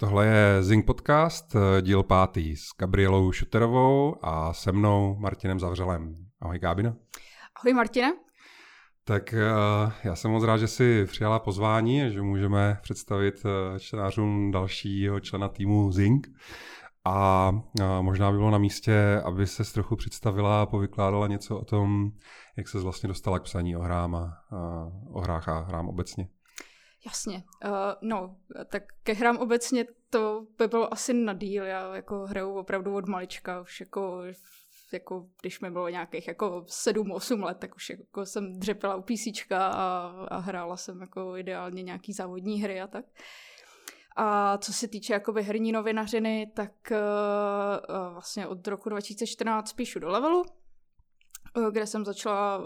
Tohle je Zing Podcast, eh, díl pátý s Gabrielou Šuterovou a se mnou Martinem Zavřelem. Ahoj Gábina. Ahoj Martine. Tak eh, já jsem moc rád, že jsi přijala pozvání, že můžeme představit eh, čtenářům dalšího člena týmu Zing. A možná by bylo na místě, aby se trochu představila a povykládala něco o tom, jak se vlastně dostala k psaní o hrám a o hrách a hrám obecně. Jasně. Uh, no, tak ke hrám obecně to by bylo asi na díl. Já jako hraju opravdu od malička, už jako, jako když mi bylo nějakých jako 7-8 let, tak už jako jsem dřepila u PC a, a hrála jsem jako ideálně nějaký závodní hry a tak. A co se týče jakoby herní novinařiny, tak uh, vlastně od roku 2014 píšu do levelu, kde jsem začala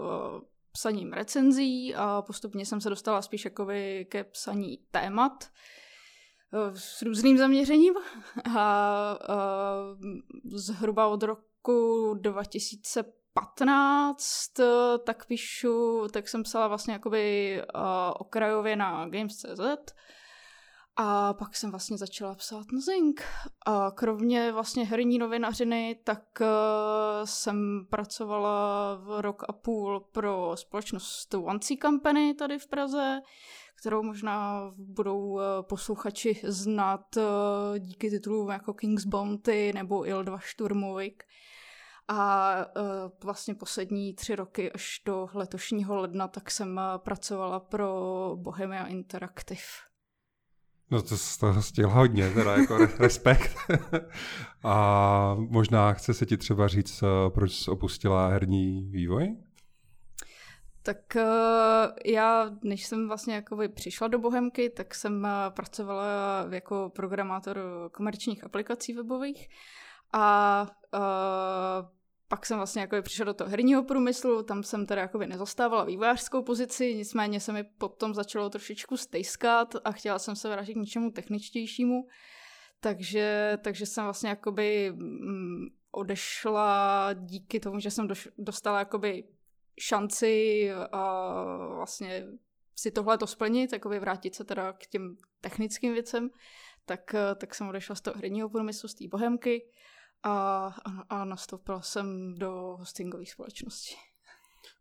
psaním recenzí a postupně jsem se dostala spíš jakoby ke psaní témat eh, s různým zaměřením. A, a zhruba od roku 2015 eh, tak píšu, tak jsem psala vlastně jakoby uh, okrajově na Games.cz a pak jsem vlastně začala psát na Zing. A kromě vlastně herní novinařiny, tak uh, jsem pracovala v rok a půl pro společnost One C Company tady v Praze, kterou možná budou uh, posluchači znát uh, díky titulům jako King's Bounty nebo Il-2 Šturmovik. A vlastně poslední tři roky až do letošního ledna tak jsem pracovala pro Bohemia Interactive. No to z toho stihl hodně, teda jako respekt. a možná chce se ti třeba říct, eh, proč jsi opustila herní vývoj? Tak uh, já, než jsem vlastně jako přišla do Bohemky, tak jsem uh, pracovala jako programátor komerčních aplikací webových a pak jsem vlastně jako přišla do toho herního průmyslu, tam jsem teda jako nezastávala vývojářskou pozici, nicméně se mi potom začalo trošičku stejskat a chtěla jsem se vrátit k něčemu techničtějšímu, takže, takže jsem vlastně jakoby mm, odešla díky tomu, že jsem dostala jakoby šanci a vlastně si tohle to splnit, jakoby vrátit se teda k těm technickým věcem, tak, tak jsem odešla z toho herního průmyslu, z té bohemky a, a, a nastoupila jsem do hostingové společnosti.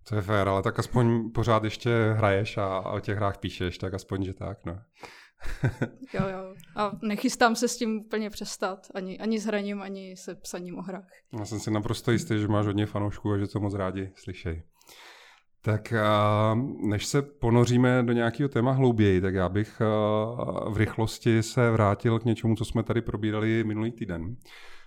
To je fér, ale tak aspoň pořád ještě hraješ a, a o těch hrách píšeš, tak aspoň, že tak, no. jo, jo. A nechystám se s tím úplně přestat, ani, ani s hraním, ani se psaním o hrách. Já jsem si naprosto jistý, že máš hodně fanoušků a že to moc rádi slyšej. Tak a než se ponoříme do nějakého téma hlouběji, tak já bych v rychlosti se vrátil k něčemu, co jsme tady probírali minulý týden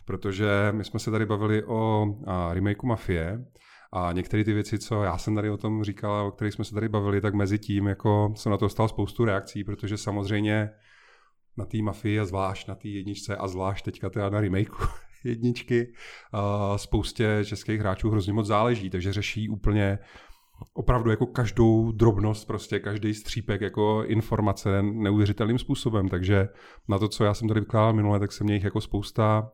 protože my jsme se tady bavili o remakeu Mafie a některé ty věci, co já jsem tady o tom říkal o kterých jsme se tady bavili, tak mezi tím jako jsem na to dostal spoustu reakcí, protože samozřejmě na té mafii a zvlášť na té jedničce a zvlášť teďka teda na remakeu jedničky a spoustě českých hráčů hrozně moc záleží, takže řeší úplně opravdu jako každou drobnost, prostě každý střípek jako informace neuvěřitelným způsobem, takže na to, co já jsem tady vykládal minule, tak se mě jich jako spousta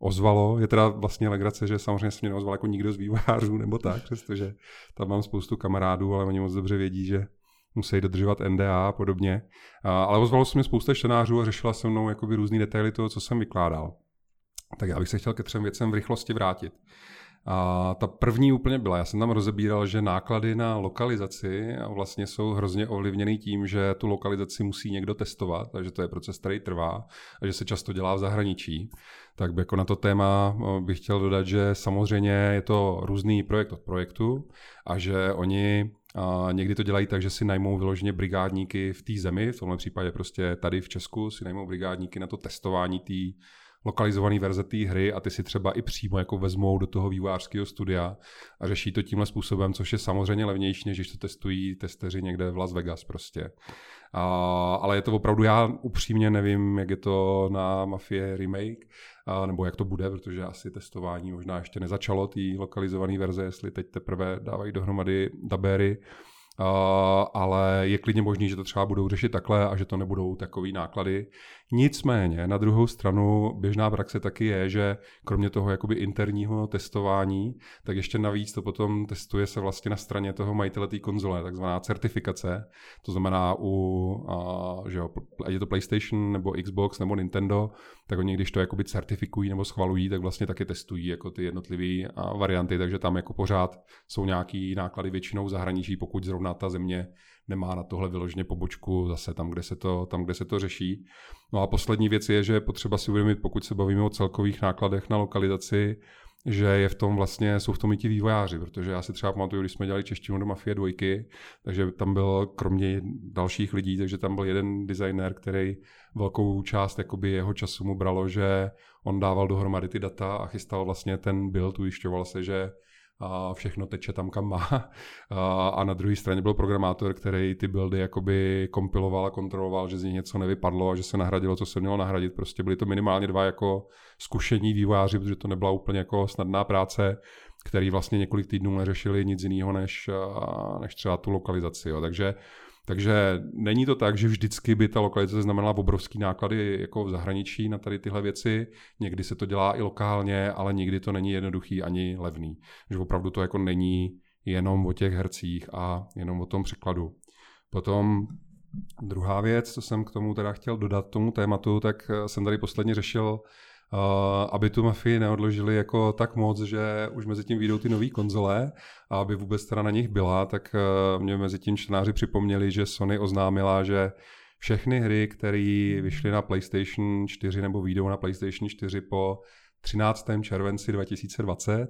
ozvalo. Je teda vlastně legrace, že samozřejmě se mě neozval jako nikdo z vývojářů nebo tak, přestože tam mám spoustu kamarádů, ale oni moc dobře vědí, že musí dodržovat NDA a podobně. Ale ozvalo se mě spousta čtenářů a řešila se mnou jakoby různý detaily toho, co jsem vykládal. Tak já bych se chtěl ke třem věcem v rychlosti vrátit. A ta první úplně byla, já jsem tam rozebíral, že náklady na lokalizaci vlastně jsou hrozně ovlivněný tím, že tu lokalizaci musí někdo testovat, takže to je proces, který trvá a že se často dělá v zahraničí. Tak jako na to téma bych chtěl dodat, že samozřejmě je to různý projekt od projektu a že oni a někdy to dělají tak, že si najmou vyloženě brigádníky v té zemi, v tomhle případě prostě tady v Česku si najmou brigádníky na to testování té lokalizované verze té hry a ty si třeba i přímo jako vezmou do toho vývojářského studia a řeší to tímhle způsobem, což je samozřejmě levnější, než když to testují testeři někde v Las Vegas prostě. A, ale je to opravdu, já upřímně nevím, jak je to na Mafie Remake, a, nebo jak to bude, protože asi testování možná ještě nezačalo, té lokalizované verze, jestli teď teprve dávají dohromady ale je klidně možný, že to třeba budou řešit takhle a že to nebudou takový náklady. Nicméně, na druhou stranu, běžná praxe taky je, že kromě toho jakoby interního testování, tak ještě navíc to potom testuje se vlastně na straně toho majitele té konzole, takzvaná certifikace. To znamená u, že jo, je to PlayStation nebo Xbox nebo Nintendo, tak oni když to jakoby certifikují nebo schvalují, tak vlastně taky testují jako ty jednotlivé varianty, takže tam jako pořád jsou nějaký náklady většinou v zahraničí, pokud zrovna ta země nemá na tohle vyloženě pobočku zase tam, kde se to, tam, kde se to řeší. No a poslední věc je, že potřeba si uvědomit, pokud se bavíme o celkových nákladech na lokalizaci, že je v tom vlastně, jsou v tom i ti vývojáři, protože já si třeba pamatuju, když jsme dělali češtinu do Mafie dvojky, takže tam byl kromě dalších lidí, takže tam byl jeden designer, který velkou část jakoby jeho času mu bralo, že on dával dohromady ty data a chystal vlastně ten build, ujišťoval se, že a všechno teče tam, kam má. A na druhé straně byl programátor, který ty buildy jakoby kompiloval a kontroloval, že z nich něco nevypadlo a že se nahradilo, co se mělo nahradit. Prostě byly to minimálně dva jako zkušení vývojáři, protože to nebyla úplně jako snadná práce, který vlastně několik týdnů neřešili nic jiného než, než třeba tu lokalizaci. Jo. Takže takže není to tak, že vždycky by ta lokalizace znamenala obrovský náklady jako v zahraničí na tady tyhle věci. Někdy se to dělá i lokálně, ale nikdy to není jednoduchý ani levný. Že opravdu to jako není jenom o těch hercích a jenom o tom překladu. Potom druhá věc, co jsem k tomu teda chtěl dodat tomu tématu, tak jsem tady posledně řešil aby tu mafii neodložili jako tak moc, že už mezi tím vyjdou ty nové konzole a aby vůbec teda na nich byla, tak eh, mě mezi tím čtenáři připomněli, že Sony oznámila, že všechny hry, které vyšly na PlayStation 4 nebo výjdou na PlayStation 4 po 13. červenci 2020,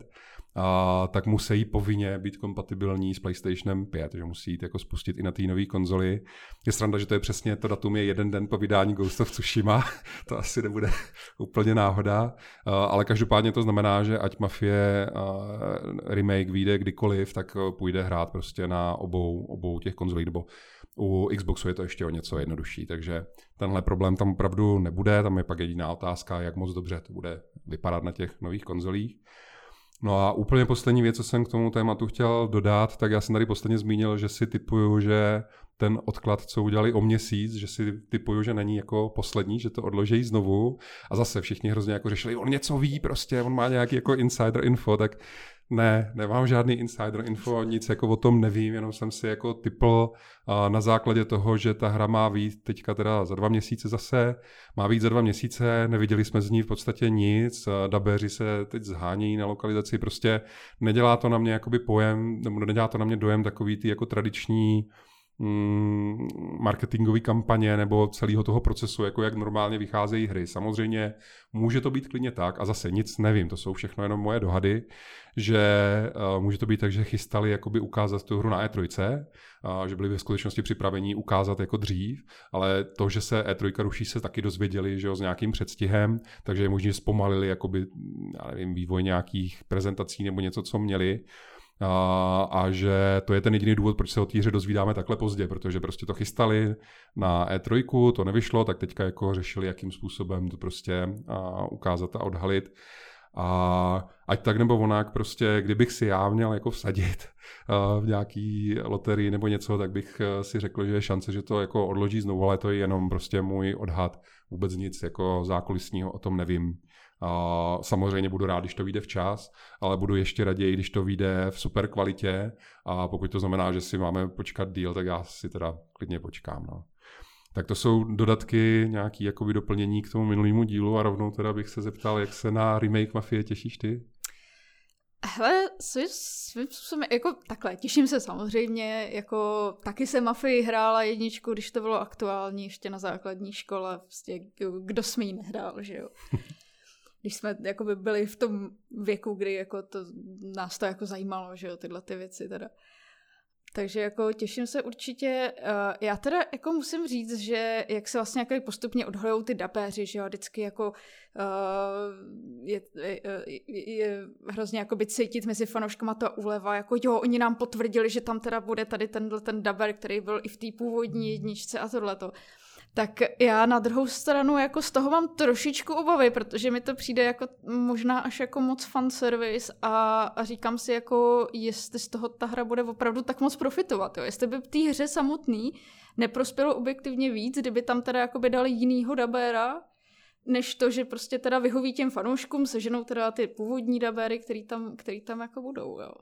a, tak musí povinně být kompatibilní s PlayStationem 5, že musí jít jako spustit i na té nové konzoli. Je sranda, že to je přesně, to datum je jeden den po vydání Ghost of Tsushima, to asi nebude úplně náhoda, a, ale každopádně to znamená, že ať Mafie a, remake vyjde kdykoliv, tak půjde hrát prostě na obou, obou těch konzolích, nebo u Xboxu je to ještě o něco jednodušší, takže tenhle problém tam opravdu nebude, tam je pak jediná otázka, jak moc dobře to bude vypadat na těch nových konzolích. No a úplně poslední věc, co jsem k tomu tématu chtěl dodat, tak já jsem tady posledně zmínil, že si typuju, že ten odklad, co udělali o měsíc, že si typuju, že není jako poslední, že to odloží znovu. A zase všichni hrozně jako řešili, on něco ví prostě, on má nějaký jako insider info, tak ne, nemám žádný insider info, nic jako o tom nevím, jenom jsem si jako typl na základě toho, že ta hra má být teďka teda za dva měsíce zase, má být za dva měsíce, neviděli jsme z ní v podstatě nic, dabeři se teď zhání na lokalizaci, prostě nedělá to na mě jakoby pojem, nebo nedělá to na mě dojem takový ty jako tradiční marketingové kampaně nebo celého toho procesu, jako jak normálně vycházejí hry. Samozřejmě může to být klidně tak, a zase nic nevím, to jsou všechno jenom moje dohady, že uh, může to být tak, že chystali jakoby ukázat tu hru na E3, uh, že byli ve skutečnosti připraveni ukázat jako dřív, ale to, že se E3 ruší, se taky dozvěděli, že jo, s nějakým předstihem, takže je možná zpomalili jakoby, já nevím, vývoj nějakých prezentací nebo něco, co měli. A, a že to je ten jediný důvod, proč se o té hře dozvídáme takhle pozdě, protože prostě to chystali na E3, to nevyšlo, tak teďka jako řešili, jakým způsobem to prostě a, ukázat a odhalit. A ať tak nebo onak, prostě kdybych si já měl jako vsadit v nějaký loterii nebo něco, tak bych e, si řekl, že je šance, že to jako odloží znovu, ale to je jenom prostě můj odhad. Vůbec nic jako zákulisního o tom nevím. A samozřejmě budu rád, když to vyjde včas, ale budu ještě raději, když to vyjde v super kvalitě a pokud to znamená, že si máme počkat díl, tak já si teda klidně počkám. No. Tak to jsou dodatky, nějaký jakoby doplnění k tomu minulému dílu a rovnou teda bych se zeptal, jak se na remake Mafie těšíš ty? Hele, svým, způsobem, jako takhle, těším se samozřejmě, jako taky se Mafii hrála jedničku, když to bylo aktuální ještě na základní škole, prostě kdo smí nehrál, že jo. když jsme jakoby byli v tom věku, kdy jako to, nás to jako zajímalo, že jo, tyhle ty věci teda. Takže jako těším se určitě. Uh, já teda jako musím říct, že jak se vlastně jako postupně odhalují ty dapéři, že jo, vždycky jako uh, je, je, je hrozně jako by cítit mezi fanouškama to úleva, jako jo, oni nám potvrdili, že tam teda bude tady tenhle ten daber, který byl i v té původní jedničce a tohleto. Tak já na druhou stranu jako z toho mám trošičku obavy, protože mi to přijde jako možná až jako moc fanservice a, a říkám si jako, jestli z toho ta hra bude opravdu tak moc profitovat, jo? jestli by v té hře samotný neprospělo objektivně víc, kdyby tam teda jakoby dali jinýho dabéra, než to, že prostě teda vyhoví těm fanouškům, seženou teda ty původní dabéry, který tam, který tam jako budou, jo.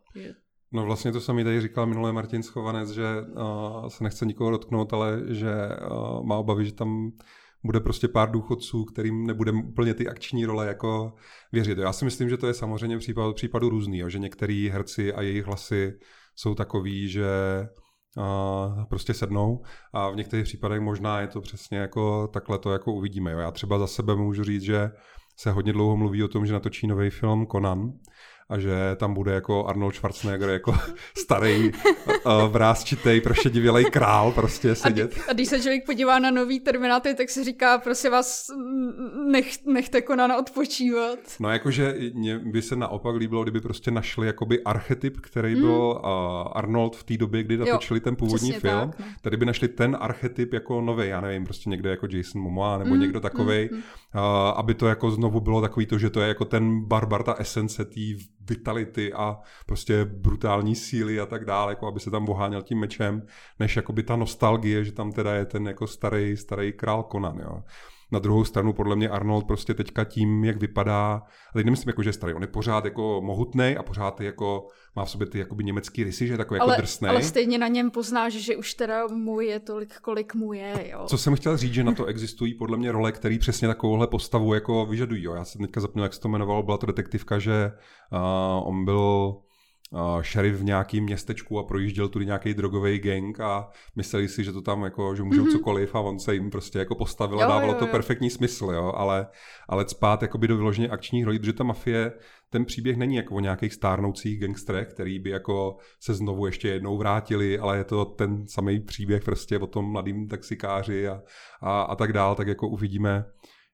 No vlastně to samý tady říkal minulé Martin Schovanec, že uh, se nechce nikoho dotknout, ale že uh, má obavy, že tam bude prostě pár důchodců, kterým nebude úplně ty akční role jako věřit. Já si myslím, že to je samozřejmě případ případu různý, jo, že některý herci a jejich hlasy jsou takový, že uh, prostě sednou a v některých případech možná je to přesně jako takhle to jako uvidíme. Jo. Já třeba za sebe můžu říct, že se hodně dlouho mluví o tom, že natočí nový film Conan, a že tam bude jako Arnold Schwarzenegger jako starý uh, vrázčitej, prošedivělej král prostě sedět. A, a když se člověk podívá na nový Termináty, tak si říká, prosím vás, nech, nechte Konana odpočívat. No jakože mě by se naopak líbilo, kdyby prostě našli jakoby archetyp, který hmm. byl uh, Arnold v té době, kdy natočili jo, ten původní film. Tak, no. Tady by našli ten archetyp jako nový, já nevím, prostě někdo jako Jason Momoa nebo hmm. někdo takovej, hmm. uh, aby to jako znovu bylo takový to, že to je jako ten barbar, ta esence té vitality a prostě brutální síly a tak dále, jako aby se tam boháněl tím mečem, než jakoby ta nostalgie, že tam teda je ten jako starý, starý král Conan, jo. Na druhou stranu podle mě Arnold prostě teďka tím, jak vypadá, teď nemyslím jako, že je starý, on je pořád jako mohutný a pořád jako, má v sobě ty jakoby německý rysy, že je takový ale, jako drsný. Ale stejně na něm poznáš, že už teda mu je tolik, kolik mu je, jo. Co jsem chtěl říct, že na to existují podle mě role, které přesně takovouhle postavu jako vyžadují, jo. Já jsem teďka zapomněl, jak se to jmenovalo, byla to detektivka, že uh, on byl šerif v nějakém městečku a projížděl tudy nějaký drogový gang a mysleli si, že to tam jako, že můžou mm-hmm. cokoliv a on se jim prostě jako postavil a dávalo jo, jo, jo. to perfektní smysl, jo, ale, ale spát jakoby do vyloženě akčních rolí, protože ta mafie, ten příběh není jako o nějakých stárnoucích gangstrech, který by jako se znovu ještě jednou vrátili, ale je to ten samý příběh prostě o tom mladým taxikáři a, a, a tak dál, tak jako uvidíme,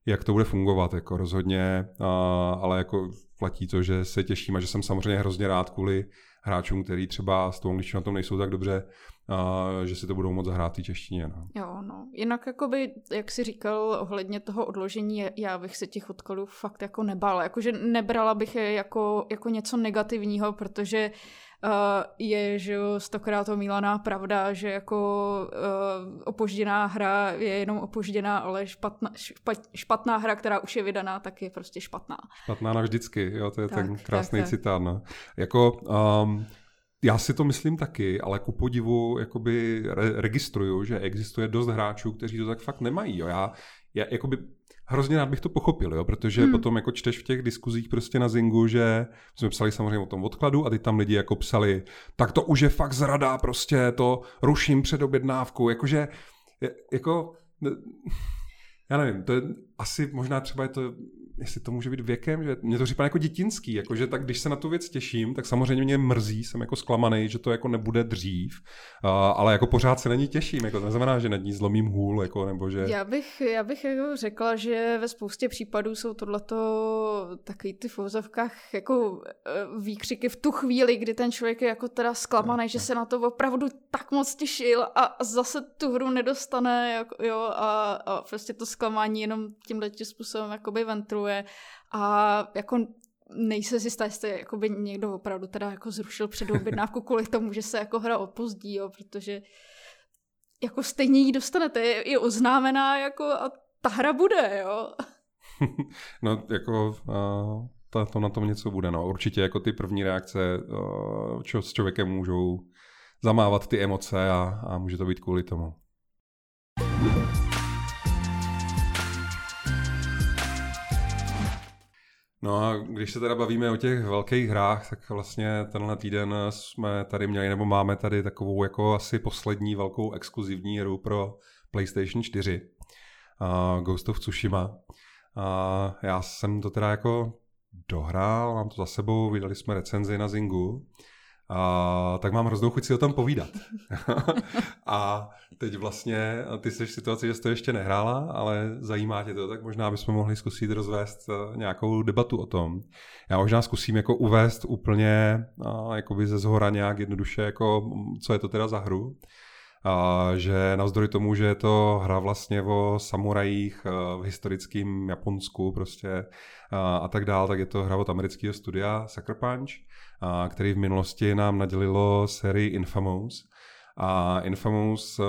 jak to bude fungovat, jako rozhodně, a, ale jako platí to, že se těším a že jsem samozřejmě hrozně rád kvůli hráčům, který třeba s tou angličtinou na tom nejsou tak dobře, a, že si to budou moc zahrát v češtině. No. Jo, no. Jinak jakoby, jak jsi říkal ohledně toho odložení, já bych se těch odkladů fakt jako nebala. Jakože nebrala bych je jako, jako něco negativního, protože uh, je, že jo, stokrát omílaná pravda, že jako uh, opožděná hra je jenom opožděná, ale špatná, špat, špatná hra, která už je vydaná, tak je prostě špatná. Špatná navždycky, jo, to je tak, ten krásný tak, citát, no. Jako, um, já si to myslím taky, ale ku podivu jakoby re- registruju, že existuje dost hráčů, kteří to tak fakt nemají. Jo. Já, já jakoby hrozně rád bych to pochopil, jo, protože hmm. potom jako čteš v těch diskuzích prostě na Zingu, že jsme psali samozřejmě o tom odkladu a ty tam lidi jako psali, tak to už je fakt zrada, prostě to ruším před objednávkou, jakože, jako, já nevím, to je asi možná třeba je to jestli to může být věkem, že mě to říká jako dětinský, jako že tak když se na tu věc těším, tak samozřejmě mě mrzí, jsem jako zklamaný, že to jako nebude dřív, uh, ale jako pořád se na ní těším, jako to neznamená, že nad ní zlomím hůl, jako nebo že... Já bych, já bych jako řekla, že ve spoustě případů jsou tohleto takový ty v vozovkách jako e, výkřiky v tu chvíli, kdy ten člověk je jako teda zklamaný, že se na to opravdu tak moc těšil a zase tu hru nedostane, jako, jo, a, a prostě to zklamání jenom tímhle způsobem jakoby ventiluje funguje a jako nejse si jistá, jestli jakoby někdo opravdu teda jako zrušil předobjednávku kvůli tomu, že se jako hra opozdí, jo, protože jako stejně ji dostanete, je, je oznámená jako a ta hra bude, jo. no jako uh, to, to na tom něco bude, no. Určitě jako ty první reakce uh, čo, s člověkem můžou zamávat ty emoce a, a může to být kvůli tomu. No a když se teda bavíme o těch velkých hrách, tak vlastně tenhle týden jsme tady měli, nebo máme tady takovou jako asi poslední velkou exkluzivní hru pro PlayStation 4, uh, Ghost of Tsushima. Uh, já jsem to teda jako dohrál, mám to za sebou, vydali jsme recenzi na Zingu a, tak mám hroznou chuť si o tom povídat. a teď vlastně ty jsi v situaci, že jsi to ještě nehrála, ale zajímá tě to, tak možná bychom mohli zkusit rozvést eh, nějakou debatu o tom. Já možná zkusím jako uvést úplně a, jakoby ze zhora nějak jednoduše, jako, co je to teda za hru. A že navzdory tomu, že je to hra vlastně o samurajích v historickém Japonsku prostě a, a tak dál, tak je to hra od amerického studia Sucker Punch, a, který v minulosti nám nadělilo sérii Infamous. A Infamous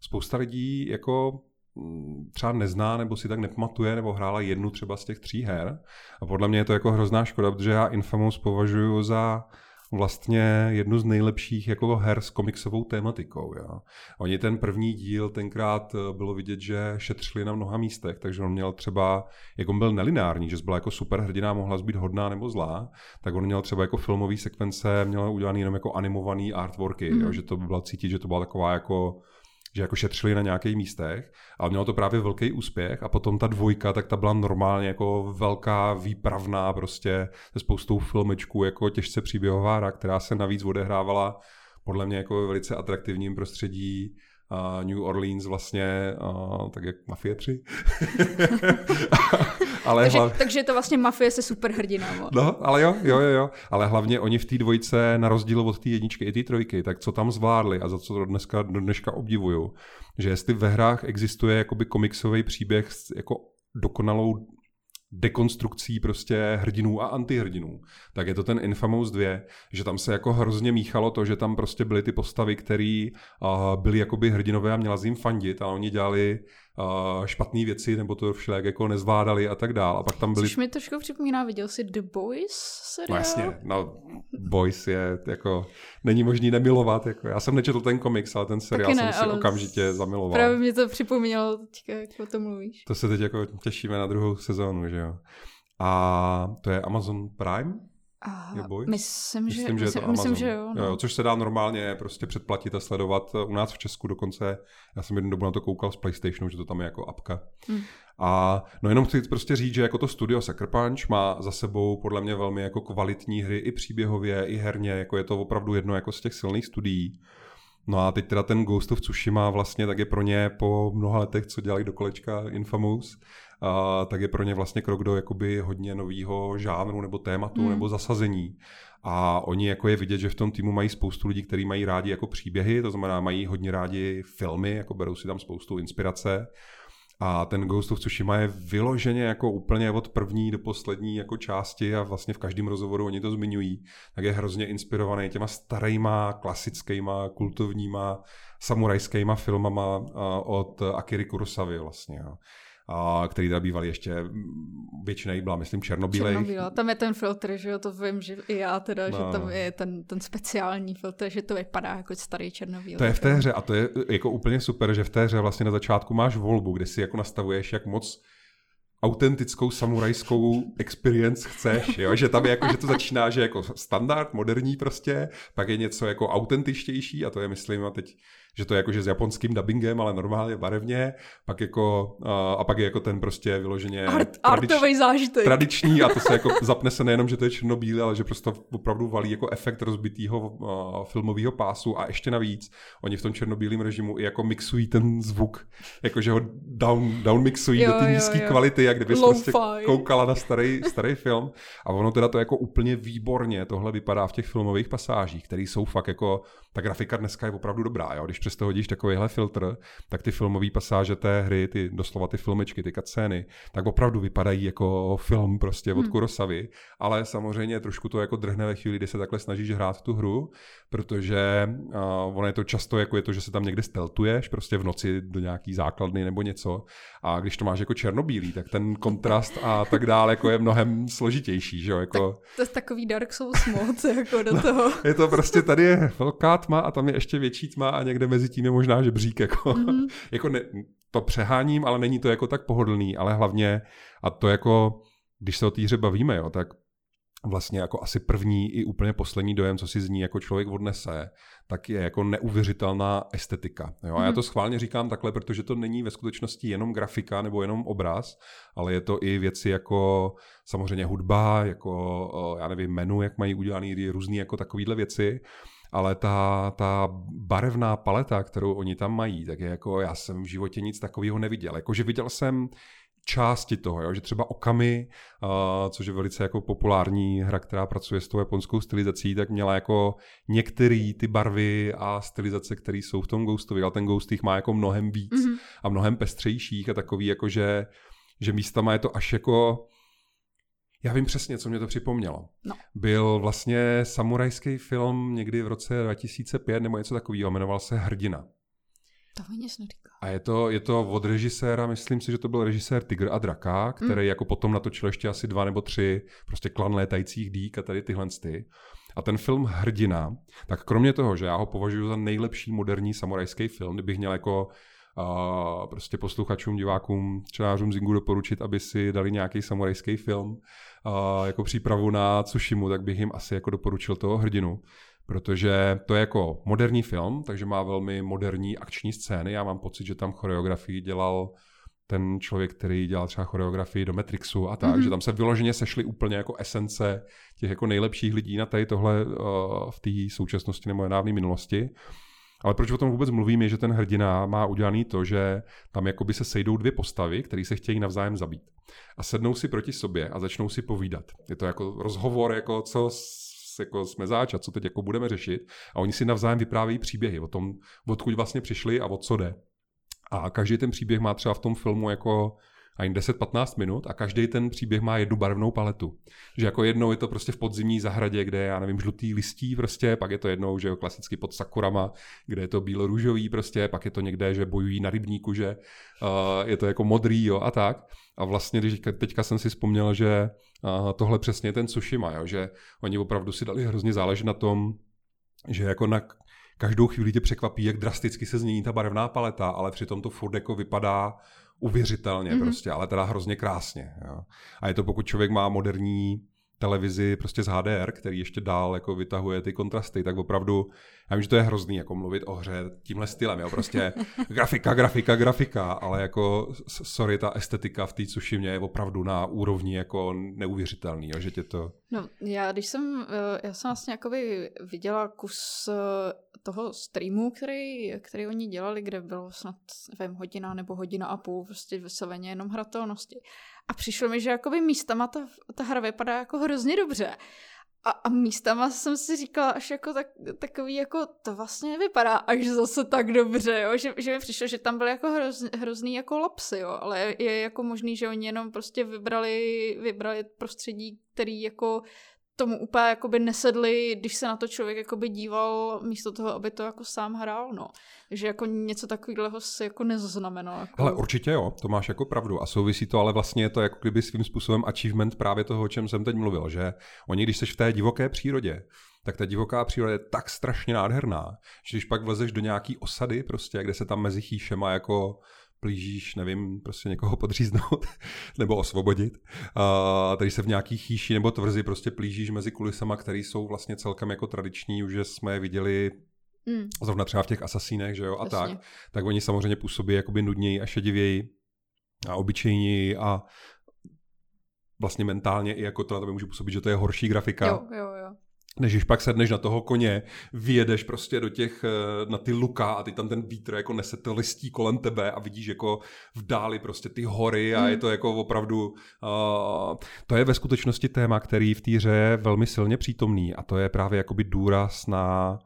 spousta lidí jako mm, třeba nezná nebo si tak nepamatuje, nebo hrála jednu třeba z těch tří her. A podle mě je to jako hrozná škoda, protože já Infamous považuji za vlastně jednu z nejlepších jako her s komiksovou tématikou. Jo. Oni ten první díl tenkrát eh, bylo vidět, že šetřili na mnoha místech, takže on měl třeba, jak on byl nelinární, že byla jako super hrdina, mohla být hodná nebo zlá, tak on měl třeba jako filmový sekvence, měl udělaný jenom jako animovaný artworky, mm. jo, že to bylo cítit, že to byla taková jako že jako šetřili na nějakých místech, ale mělo to právě velký úspěch a potom ta dvojka, tak ta byla normálně jako velká výpravná prostě se spoustou filmečků, jako těžce příběhová hra, která se navíc odehrávala podle mě jako velice atraktivním prostředí uh, New Orleans vlastně, uh, tak jak Mafie 3. ale takže, hlav... takže to vlastně Mafie se super hrdina. No, ale jo, jo, jo, jo. Ale hlavně oni v té dvojce, na rozdíl od té jedničky i té trojky, tak co tam zvládli a za co to dneska, do dneška obdivuju, že jestli ve hrách existuje jakoby komiksový příběh s jako dokonalou dekonstrukcí prostě hrdinů a antihrdinů, tak je to ten Infamous 2, že tam se jako hrozně míchalo to, že tam prostě byly ty postavy, které uh, byly jakoby hrdinové a měla z jim fandit a oni dělali špatné věci, nebo to všelijak jako nezvládali a tak dál. A pak tam byli... Což mi trošku připomíná, viděl jsi The Boys seriál? No jasně, no Boys je jako, není možný nemilovat, jako já jsem nečetl ten komiks, ale ten seriál ne, jsem si okamžitě zamiloval. Právě mě to připomínalo teďka, jak o tom mluvíš. To se teď jako těšíme na druhou sezónu, že jo. A to je Amazon Prime? A myslím, že, myslím, že, myslím, myslím, že jo, no. jo. Což se dá normálně prostě předplatit a sledovat u nás v Česku dokonce. Já jsem jednu dobu na to koukal z PlayStationu, že to tam je jako apka. Hmm. A no jenom chci prostě říct, že jako to studio Sucker Punch má za sebou podle mě velmi jako kvalitní hry i příběhově, i herně, jako je to opravdu jedno jako z těch silných studií. No a teď teda ten Ghost of Tsushima vlastně tak je pro ně po mnoha letech, co dělali do kolečka Infamous, a, tak je pro ně vlastně krok do jakoby hodně nového žánru nebo tématu hmm. nebo zasazení. A oni jako je vidět, že v tom týmu mají spoustu lidí, kteří mají rádi jako příběhy, to znamená mají hodně rádi filmy, jako berou si tam spoustu inspirace. A ten Ghost of Tsushima je vyloženě jako úplně od první do poslední jako části a vlastně v každém rozhovoru oni to zmiňují, tak je hrozně inspirovaný těma starýma, klasickýma, kultovníma, samurajskýma filmama od Akiry Kurosavy vlastně a který teda býval ještě, většina byla, myslím, černobílej. Černobíla. Tam je ten filtr, že jo, to vím, že i já teda, no. že tam je ten, ten speciální filtr, že to vypadá jako starý černobílý. To je v té hře a to je jako úplně super, že v té hře vlastně na začátku máš volbu, kde si jako nastavuješ, jak moc autentickou samurajskou experience chceš, jo? že tam je jako, že to začíná, že jako standard, moderní prostě, pak je něco jako autentičtější a to je, myslím, a teď že to je jako že s japonským dubbingem, ale normálně barevně, pak jako, a pak je jako ten prostě vyloženě Art, tradič, artový zážitek. tradiční a to se jako zapne se nejenom, že to je černobílé, ale že prostě opravdu valí jako efekt rozbitého filmového pásu. A ještě navíc oni v tom černobílém režimu i jako mixují ten zvuk, jakože ho down, down mixují jo, do té nízké kvality, jak kdyby prostě koukala na starý, starý film. A ono teda to jako úplně výborně tohle vypadá v těch filmových pasážích, které jsou fakt jako, ta grafika dneska je opravdu dobrá, jo? když přesto hodíš takovýhle filtr, tak ty filmové pasáže té hry, ty doslova ty filmečky, ty cutscény, tak opravdu vypadají jako film prostě od hmm. Kurosavy, ale samozřejmě trošku to jako drhne ve chvíli, kdy se takhle snažíš hrát tu hru, protože uh, ono je to často jako je to, že se tam někde steltuješ, prostě v noci do nějaký základny nebo něco a když to máš jako černobílý, tak ten kontrast a tak dále jako je mnohem složitější, že jo? Jako... Tak to je takový Dark Souls moc jako do no, toho. Je to prostě, tady je velká tma a tam je ještě větší tma a někde mezi tím je možná žebřík, jako, mm-hmm. jako ne, to přeháním, ale není to jako tak pohodlný, ale hlavně, a to jako, když se o té hře bavíme, jo, tak vlastně jako asi první i úplně poslední dojem, co si z ní jako člověk odnese, tak je jako neuvěřitelná estetika. Jo? A já mhm. to schválně říkám takhle, protože to není ve skutečnosti jenom grafika nebo jenom obraz, ale je to i věci jako samozřejmě hudba, jako já nevím, menu, jak mají udělaný různý jako takovýhle věci ale ta, ta barevná paleta, kterou oni tam mají, tak je jako, já jsem v životě nic takového neviděl. Jakože viděl jsem části toho, jo? že třeba Okami, uh, což je velice jako populární hra, která pracuje s tou japonskou stylizací, tak měla jako některé ty barvy a stylizace, které jsou v tom Ghostovi, ale ten Ghost jich má jako mnohem víc mm-hmm. a mnohem pestřejších a takový jako, že, že místama je to až jako já vím přesně, co mě to připomnělo. No. Byl vlastně samurajský film někdy v roce 2005 nebo něco takového, jmenoval se Hrdina. To mi nic neříká. A je to, je to od režiséra, myslím si, že to byl režisér Tigr a Draka, který mm. jako potom natočil ještě asi dva nebo tři prostě klan létajících dík a tady tyhle ty. A ten film Hrdina, tak kromě toho, že já ho považuji za nejlepší moderní samurajský film, kdybych měl jako uh, prostě posluchačům, divákům, čtenářům Zingu doporučit, aby si dali nějaký samurajský film uh, jako přípravu na Tsushimu, tak bych jim asi jako doporučil toho hrdinu protože to je jako moderní film, takže má velmi moderní akční scény. Já mám pocit, že tam choreografii dělal ten člověk, který dělal třeba choreografii do Matrixu a tak, mm-hmm. že tam se vyloženě sešly úplně jako esence těch jako nejlepších lidí na tady tohle uh, v té současnosti nebo nedávné minulosti. Ale proč o tom vůbec mluvím, je, že ten hrdina má udělaný to, že tam jakoby se sejdou dvě postavy, které se chtějí navzájem zabít. A sednou si proti sobě a začnou si povídat. Je to jako rozhovor, jako co jako jsme zač a co teď jako budeme řešit. A oni si navzájem vyprávějí příběhy o tom, odkud vlastně přišli a o co jde. A každý ten příběh má třeba v tom filmu jako ani 10-15 minut a každý ten příběh má jednu barevnou paletu. Že jako jednou je to prostě v podzimní zahradě, kde je, já nevím, žlutý listí prostě, pak je to jednou, že jo, klasicky pod sakurama, kde je to bílo-růžový prostě, pak je to někde, že bojují na rybníku, že uh, je to jako modrý, jo, a tak. A vlastně, když teďka jsem si vzpomněl, že uh, tohle přesně je ten Tsushima, jo, že oni opravdu si dali hrozně záležet na tom, že jako na každou chvíli tě překvapí, jak drasticky se změní ta barevná paleta, ale přitom to furt jako vypadá uvěřitelně mm-hmm. prostě, ale teda hrozně krásně. Jo. A je to pokud člověk má moderní televizi prostě z HDR, který ještě dál jako vytahuje ty kontrasty, tak opravdu, já vím, že to je hrozný jako mluvit o hře tímhle stylem, jo, prostě grafika, grafika, grafika, ale jako sorry, ta estetika v té Tsushimě je opravdu na úrovni jako neuvěřitelný, jo, že tě to... No, já když jsem, eh, já jsem vlastně jakoby viděla kus eh, toho streamu, který, který oni dělali, kde bylo snad, nevím, hodina nebo hodina a půl, prostě vysloveně jenom hratelnosti. A přišlo mi, že jakoby místama ta, ta hra vypadá jako hrozně dobře. A, a místama jsem si říkala až jako tak, takový, jako to vlastně nevypadá až zase tak dobře, jo? Že, že mi přišlo, že tam byly jako hroz, hrozný jako lapsy, jo? ale je, je jako možný, že oni jenom prostě vybrali, vybrali prostředí, který jako tomu úplně jakoby nesedli, když se na to člověk jakoby díval místo toho, aby to jako sám hrál, no. že jako něco takového si jako nezaznamenal. Jako... Ale určitě jo, to máš jako pravdu a souvisí to, ale vlastně je to jako kdyby svým způsobem achievement právě toho, o čem jsem teď mluvil, že oni, když jsi v té divoké přírodě, tak ta divoká příroda je tak strašně nádherná, že když pak vlezeš do nějaký osady, prostě, kde se tam mezi chýšema jako plížíš, nevím, prostě někoho podříznout nebo osvobodit. A tady se v nějaký chýši nebo tvrzi prostě plížíš mezi kulisama, které jsou vlastně celkem jako tradiční, už jsme je viděli mm. zrovna třeba v těch asasínech, že jo, a Jasně. tak. Tak oni samozřejmě působí jakoby nudněji a šedivěji a obyčejněji a vlastně mentálně i jako to na to může působit, že to je horší grafika. Jo, jo, jo než když pak sedneš na toho koně, vyjedeš prostě do těch, eh, na ty luka a ty tam ten vítr jako nese to listí kolem tebe a vidíš jako v dáli prostě ty hory a mm. je to jako opravdu, uh, to je ve skutečnosti téma, který v té hře je velmi silně přítomný a to je právě jakoby důraz na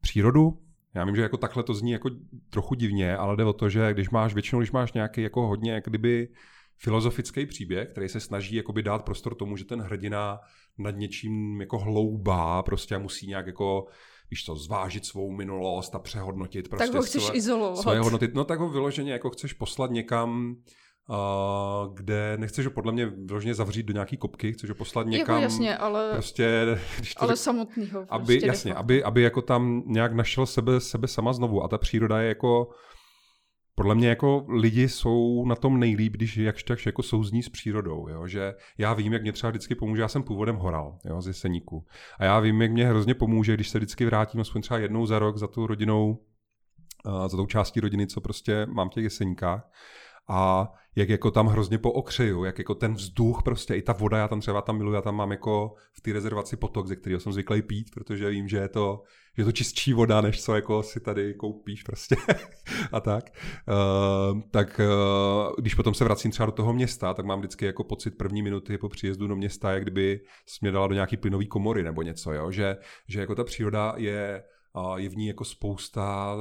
přírodu, já vím, že jako takhle to zní jako trochu divně, ale jde o to, že když máš většinou, když máš nějaký jako hodně jak kdyby filozofický příběh, který se snaží jakoby dát prostor tomu, že ten hrdina nad něčím jako hloubá prostě musí nějak jako víš co, zvážit svou minulost a přehodnotit prostě tak ho chceš své, izolovat. Svoje hodnoty. No tak ho vyloženě jako chceš poslat někam, Uh, kde nechceš ho podle mě vyloženě zavřít do nějaký kopky, chceš ho poslat jako někam. Jako jasně, ale, prostě, když to ale řek, samotnýho. Prostě aby, jasně, aby, aby jako tam nějak našel sebe, sebe sama znovu. A ta příroda je jako podle mě jako lidi jsou na tom nejlíp, když jakž tak jako souzní s přírodou, jo? že já vím, jak mě třeba vždycky pomůže, já jsem původem horal jo, z Jeseníku a já vím, jak mě hrozně pomůže, když se vždycky vrátím aspoň třeba jednou za rok za tou rodinou, uh, za tou částí rodiny, co prostě mám těch Jeseníkách a jak jako tam hrozně pookřeju, jak jako ten vzduch prostě, i ta voda, já tam třeba tam miluji, já tam mám jako v té rezervaci potok, ze kterého jsem zvyklý pít, protože vím, že je to, že je to čistší voda, než co jako si tady koupíš prostě a tak. Uh, tak uh, když potom se vracím třeba do toho města, tak mám vždycky jako pocit první minuty po příjezdu do města, jak kdyby mě dala do nějaký plynový komory nebo něco, jo? Že, že jako ta příroda je, je v ní jako spousta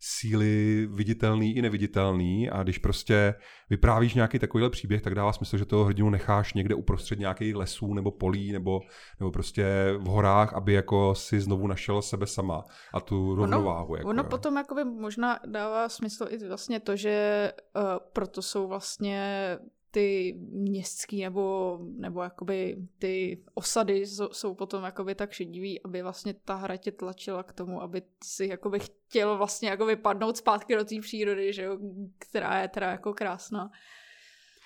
síly viditelný i neviditelný a když prostě vyprávíš nějaký takovýhle příběh, tak dává smysl, že toho hrdinu necháš někde uprostřed nějakých lesů nebo polí nebo, nebo prostě v horách, aby jako si znovu našel sebe sama a tu rovnováhu. Ono, jako, ono potom jakoby možná dává smysl i vlastně to, že uh, proto jsou vlastně ty městský nebo, nebo jakoby ty osady jsou, jsou potom jakoby tak šedivý, aby vlastně ta hra tě tlačila k tomu, aby si jakoby chtěl vlastně jakoby padnout zpátky do té přírody, že jo, která je teda jako krásná.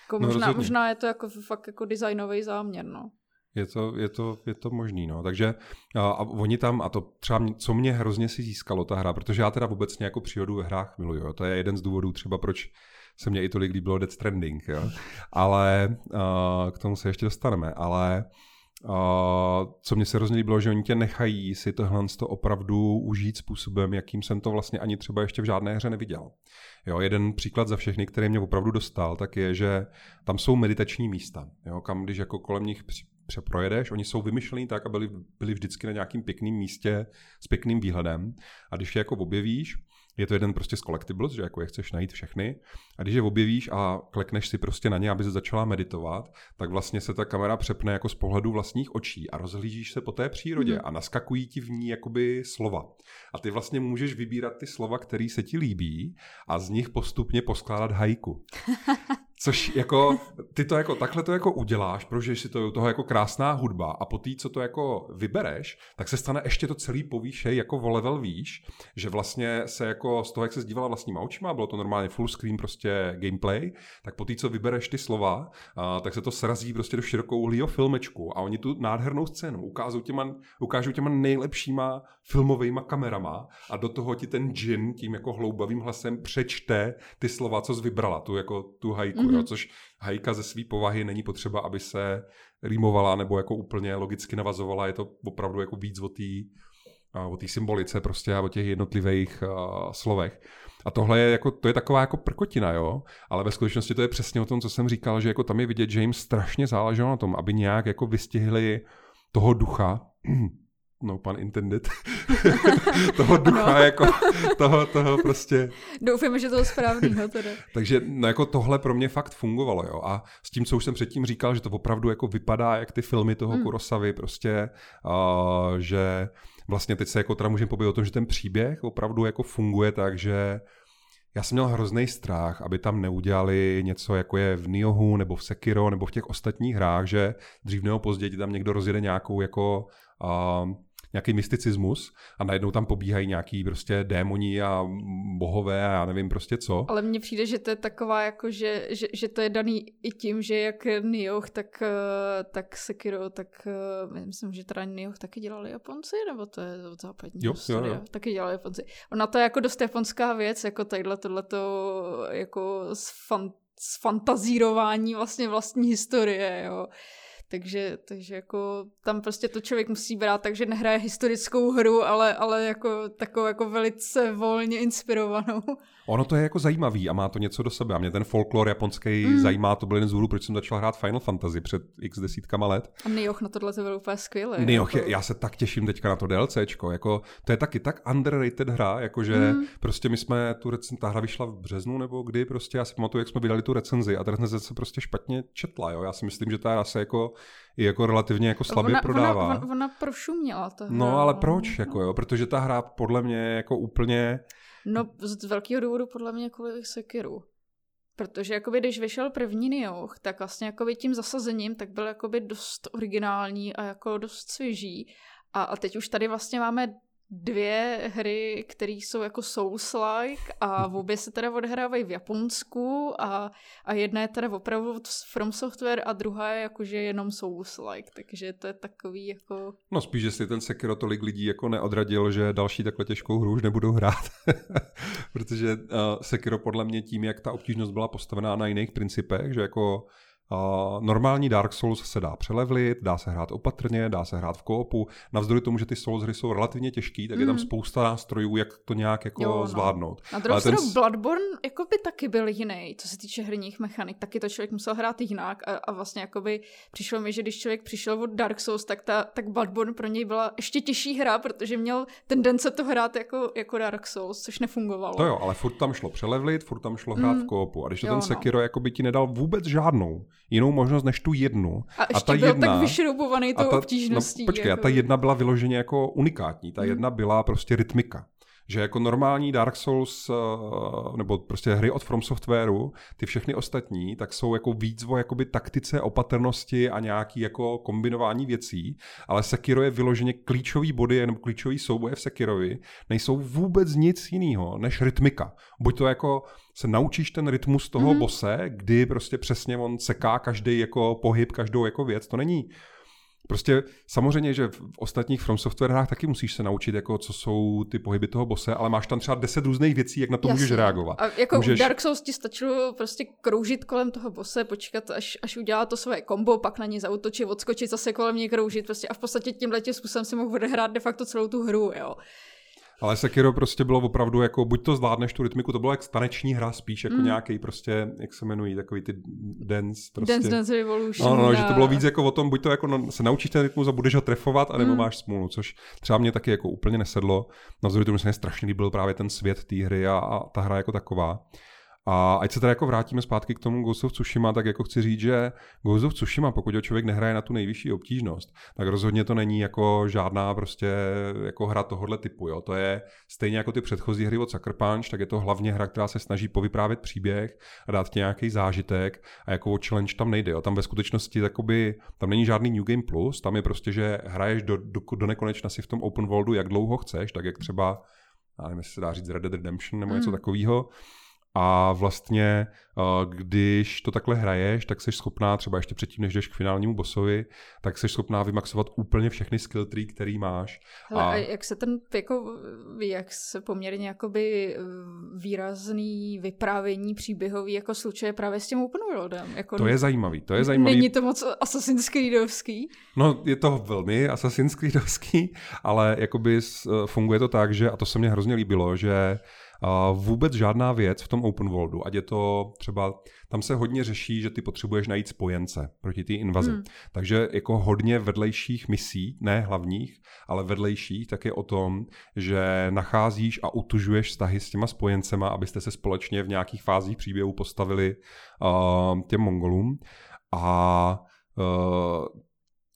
Jako no, možná, možná je to jako fakt jako designový záměr, no. Je to, je to, je to možný, no. Takže a, a oni tam, a to třeba, mě, co mě hrozně si získalo ta hra, protože já teda vůbec nějakou přírodu ve hrách miluju, jo. to je jeden z důvodů třeba, proč se mně i tolik líbilo Death Stranding, jo. Ale uh, k tomu se ještě dostaneme, ale Uh, co mě se hrozně líbilo, že oni tě nechají si tohle to opravdu užít způsobem, jakým jsem to vlastně ani třeba ještě v žádné hře neviděl. Jo, jeden příklad za všechny, který mě opravdu dostal, tak je, že tam jsou meditační místa, jo, kam když jako kolem nich přeprojedeš, oni jsou vymyšlení tak, aby byli, byli vždycky na nějakým pěkným místě s pěkným výhledem a když je jako objevíš, je to jeden prostě z collectibles, že jako je chceš najít všechny. A když je objevíš a klekneš si prostě na ně, aby se začala meditovat, tak vlastně se ta kamera přepne jako z pohledu vlastních očí a rozhlížíš se po té přírodě mm. a naskakují ti v ní jakoby slova. A ty vlastně můžeš vybírat ty slova, které se ti líbí a z nich postupně poskládat hajku. Což jako, ty to jako, takhle to jako uděláš, protože si to toho jako krásná hudba a po té, co to jako vybereš, tak se stane ještě to celý povýšej jako o level výš, že vlastně se jako z toho, jak se zdívala vlastníma očima, bylo to normálně full screen prostě gameplay, tak po té, co vybereš ty slova, a, tak se to srazí prostě do širokouhlýho filmečku a oni tu nádhernou scénu ukážou těma, ukážou těma nejlepšíma filmovými kamerama a do toho ti ten džin tím jako hloubavým hlasem přečte ty slova, co jsi vybrala, tu jako tu hajku, mm-hmm. jo, což hajka ze své povahy není potřeba, aby se rýmovala nebo jako úplně logicky navazovala, je to opravdu jako víc o té o té symbolice prostě a o těch jednotlivých uh, slovech. A tohle je jako, to je taková jako prkotina, jo, ale ve skutečnosti to je přesně o tom, co jsem říkal, že jako tam je vidět, že jim strašně záleželo na tom, aby nějak jako vystihli toho ducha, no pan intended, toho ducha, no. jako toho, toho prostě. Doufám, že to správného teda. Takže no jako tohle pro mě fakt fungovalo, jo. A s tím, co už jsem předtím říkal, že to opravdu jako vypadá jak ty filmy toho mm. Kurosavy, prostě, uh, že vlastně teď se jako teda můžeme povědět o tom, že ten příběh opravdu jako funguje tak, že já jsem měl hrozný strach, aby tam neudělali něco, jako je v Niohu nebo v Sekiro nebo v těch ostatních hrách, že dřív nebo později tam někdo rozjede nějakou jako uh, nějaký mysticismus a najednou tam pobíhají nějaký prostě démoni a bohové a já nevím prostě co. Ale mně přijde, že to je taková jako, že, že, že to je daný i tím, že jak Nioh, tak, eh, tak Sekiro, tak eh, myslím, že teda Nioh taky dělali Japonci, nebo to je od západní jo, jo, jo. Taky dělali Japonci. Ona to je jako dost japonská věc, jako tadyhle tohleto jako s, fan, s fantazírování vlastně vlastní historie, jo. Takže, takže jako tam prostě to člověk musí brát takže nehraje historickou hru, ale, ale jako takovou jako velice volně inspirovanou. Ono to je jako zajímavý a má to něco do sebe. A mě ten folklor japonský mm. zajímá, to byl jeden z důvodů, proč jsem začal hrát Final Fantasy před x desítkama let. A Nioh na tohle to bylo úplně skvělé. Nioh, jako... já se tak těším teďka na to DLCčko. Jako, to je taky tak underrated hra, jakože mm. prostě my jsme tu recen... ta hra vyšla v březnu nebo kdy prostě, já si pamatuju, jak jsme vydali tu recenzi a ta recenze se prostě špatně četla. Jo? Já si myslím, že ta hra se jako i jako relativně jako slabě ona, prodává. Ona, ona, ona prošuměla hra. No ale proč? Jako, jo? Protože ta hra podle mě jako úplně No z velkého důvodu podle mě kvůli Sekiru. Protože jakoby, když vyšel první Nioh, tak vlastně jakoby tím zasazením tak byl jakoby dost originální a jako dost svěží. A, a teď už tady vlastně máme dvě hry, které jsou jako Souls-like a v obě se teda odehrávají v Japonsku a, a jedna je teda opravdu From Software a druhá je jakože jenom Souls-like, takže to je takový jako... No spíš, jestli ten Sekiro tolik lidí jako neodradil, že další takhle těžkou hru už nebudou hrát. Protože uh, Sekiro podle mě tím, jak ta obtížnost byla postavená na jiných principech, že jako Uh, normální Dark Souls se dá přelevlit, dá se hrát opatrně, dá se hrát v koopu. Navzdory tomu, že ty Souls hry jsou relativně těžký, tak mm. je tam mhm. spousta nástrojů, jak to nějak jako jo, no. zvládnout. Na druhou stranu ten... Bloodborne jako by taky byl jiný, co se týče herních mechanik. Taky to člověk musel hrát jinak a, a vlastně jako by přišlo mi, že když člověk přišel od Dark Souls, tak, ta, tak Bloodborne pro něj byla ještě těžší hra, protože měl tendence to hrát jako, jako Dark Souls, což nefungovalo. To jo, ale furt tam šlo přelevlit, furt tam šlo hrát mm. v koopu. A když to jo, ten no. Sekiro jako by ti nedal vůbec žádnou jinou možnost než tu jednu. A, a ta byl jedna, tak vyšroubovaný tou ta, obtížností. No, počkej, jako... a ta jedna byla vyloženě jako unikátní. Ta hmm. jedna byla prostě rytmika že jako normální Dark Souls eh, nebo prostě hry od From Softwareu, ty všechny ostatní, tak jsou jako víc o jakoby taktice, opatrnosti a nějaký jako kombinování věcí, ale Sekiro je vyloženě klíčový body nebo klíčový souboje v Sekirovi nejsou vůbec nic jiného než rytmika. Buď to jako se naučíš ten rytmus toho mm-hmm. bose, kdy prostě přesně on seká každý jako pohyb, každou jako věc, to není Prostě samozřejmě, že v ostatních From Software hrách taky musíš se naučit, jako co jsou ty pohyby toho bose, ale máš tam třeba deset různých věcí, jak na to Jasně. můžeš reagovat. A jako můžeš... v Dark Souls ti stačilo prostě kroužit kolem toho bose, počkat, až, až udělá to své kombo, pak na ní zautočit, odskočit, zase kolem něj kroužit, prostě a v podstatě tímhle způsobem si mohl odehrát de facto celou tu hru, jo. Ale Sekiro prostě bylo opravdu jako, buď to zvládneš tu rytmiku, to bylo jak staneční hra spíš, jako mm. nějaký prostě, jak se jmenují, takový ty dance prostě. Dance Dance Revolution. No, no, no, že to bylo víc jako o tom, buď to jako no, se naučíš ten rytmus a budeš ho trefovat, anebo mm. máš smůlu, což třeba mě taky jako úplně nesedlo. Navzdory tomu se mě strašně líbil právě ten svět té hry a, a ta hra jako taková. A ať se teda jako vrátíme zpátky k tomu Ghost of Tsushima, tak jako chci říct, že Ghost of Tsushima, pokud ho člověk nehraje na tu nejvyšší obtížnost, tak rozhodně to není jako žádná prostě jako hra tohohle typu. Jo. To je stejně jako ty předchozí hry od Sucker Punch, tak je to hlavně hra, která se snaží povyprávět příběh a dát ti nějaký zážitek a jako o challenge tam nejde. Jo. Tam ve skutečnosti takoby, tam není žádný New Game Plus, tam je prostě, že hraješ do, do, do nekonečna si v tom open worldu, jak dlouho chceš, tak jak třeba já nevím, jestli se dá říct Red Dead Redemption nebo něco mm. takového. A vlastně, eh, když to takhle hraješ, tak jsi schopná třeba ještě předtím, než jdeš k finálnímu bossovi, tak jsi schopná vymaxovat úplně všechny skill tree, který máš. Hele, a... a jak se ten, jako, jak se poměrně jakoby výrazný vyprávění příběhový jako slučuje právě s tím open worldem. Jako to je zajímavý, to je zajímavý. Není to moc Assassin's Creedovský? No, je to velmi Assassin's Creedovský, ale jakoby eh, funguje to tak, že, a to se mně hrozně líbilo, že vůbec žádná věc v tom open worldu, ať je to třeba, tam se hodně řeší, že ty potřebuješ najít spojence proti té invazi. Hmm. Takže jako hodně vedlejších misí, ne hlavních, ale vedlejších, tak je o tom, že nacházíš a utužuješ vztahy s těma spojencema, abyste se společně v nějakých fázích příběhu postavili uh, těm Mongolům. A uh,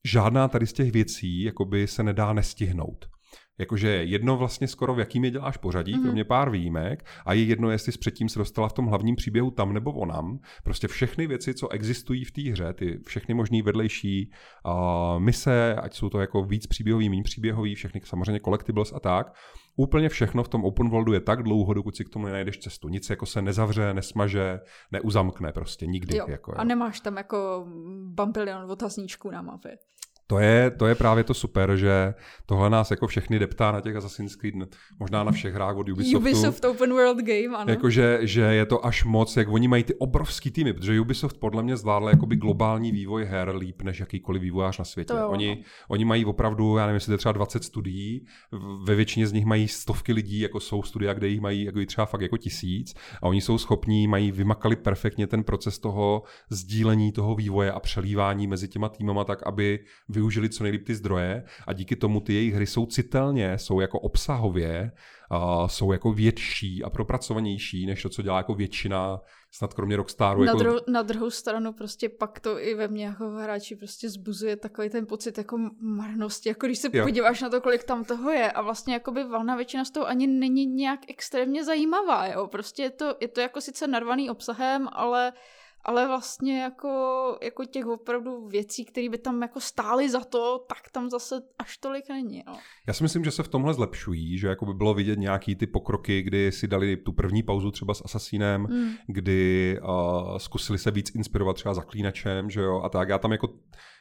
žádná tady z těch věcí jakoby se nedá nestihnout. Jakože jedno vlastně skoro v jakým je děláš pořadí, mm-hmm. kromě pár výjimek, a je jedno, jestli s předtím se dostala v tom hlavním příběhu tam nebo onam. Prostě všechny věci, co existují v té hře, ty všechny možný vedlejší uh, mise, ať jsou to jako víc příběhový, méně příběhový, všechny samozřejmě collectibles a tak, úplně všechno v tom open worldu je tak dlouho, dokud si k tomu nenajdeš cestu. Nic jako se nezavře, nesmaže, neuzamkne prostě nikdy. Jo. Jako, jo. A nemáš tam jako bambilion otazníčků na mapě. To je, to je právě to super, že tohle nás jako všechny deptá na těch Assassin's Creed, možná na všech hrách od Ubisoftu. Ubisoft Open World Game, ano. Jakože že je to až moc, jak oni mají ty obrovský týmy, protože Ubisoft podle mě zvládl jakoby globální vývoj her líp než jakýkoliv vývojář na světě. To oni, oni mají opravdu, já nevím, jestli to je třeba 20 studií, ve většině z nich mají stovky lidí, jako jsou studia, kde jich mají jako třeba fakt jako tisíc a oni jsou schopní, mají vymakali perfektně ten proces toho sdílení toho vývoje a přelívání mezi těma týmama tak, aby využili co nejlíp ty zdroje a díky tomu ty jejich hry jsou citelně, jsou jako obsahově, uh, jsou jako větší a propracovanější, než to, co dělá jako většina, snad kromě Rockstaru. Na, jako... dru- na druhou stranu prostě pak to i ve mně jako hráči prostě zbuzuje takový ten pocit jako marnosti, jako když se jo. podíváš na to, kolik tam toho je a vlastně jako by valná většina z toho ani není nějak extrémně zajímavá, jo, prostě je to, je to jako sice narvaný obsahem, ale ale vlastně jako, jako těch opravdu věcí, které by tam jako stály za to, tak tam zase až tolik není. No. Já si myslím, že se v tomhle zlepšují, že jako by bylo vidět nějaký ty pokroky, kdy si dali tu první pauzu třeba s Assassinem, mm. kdy uh, zkusili se víc inspirovat třeba zaklínačem, že jo, a tak. Já tam jako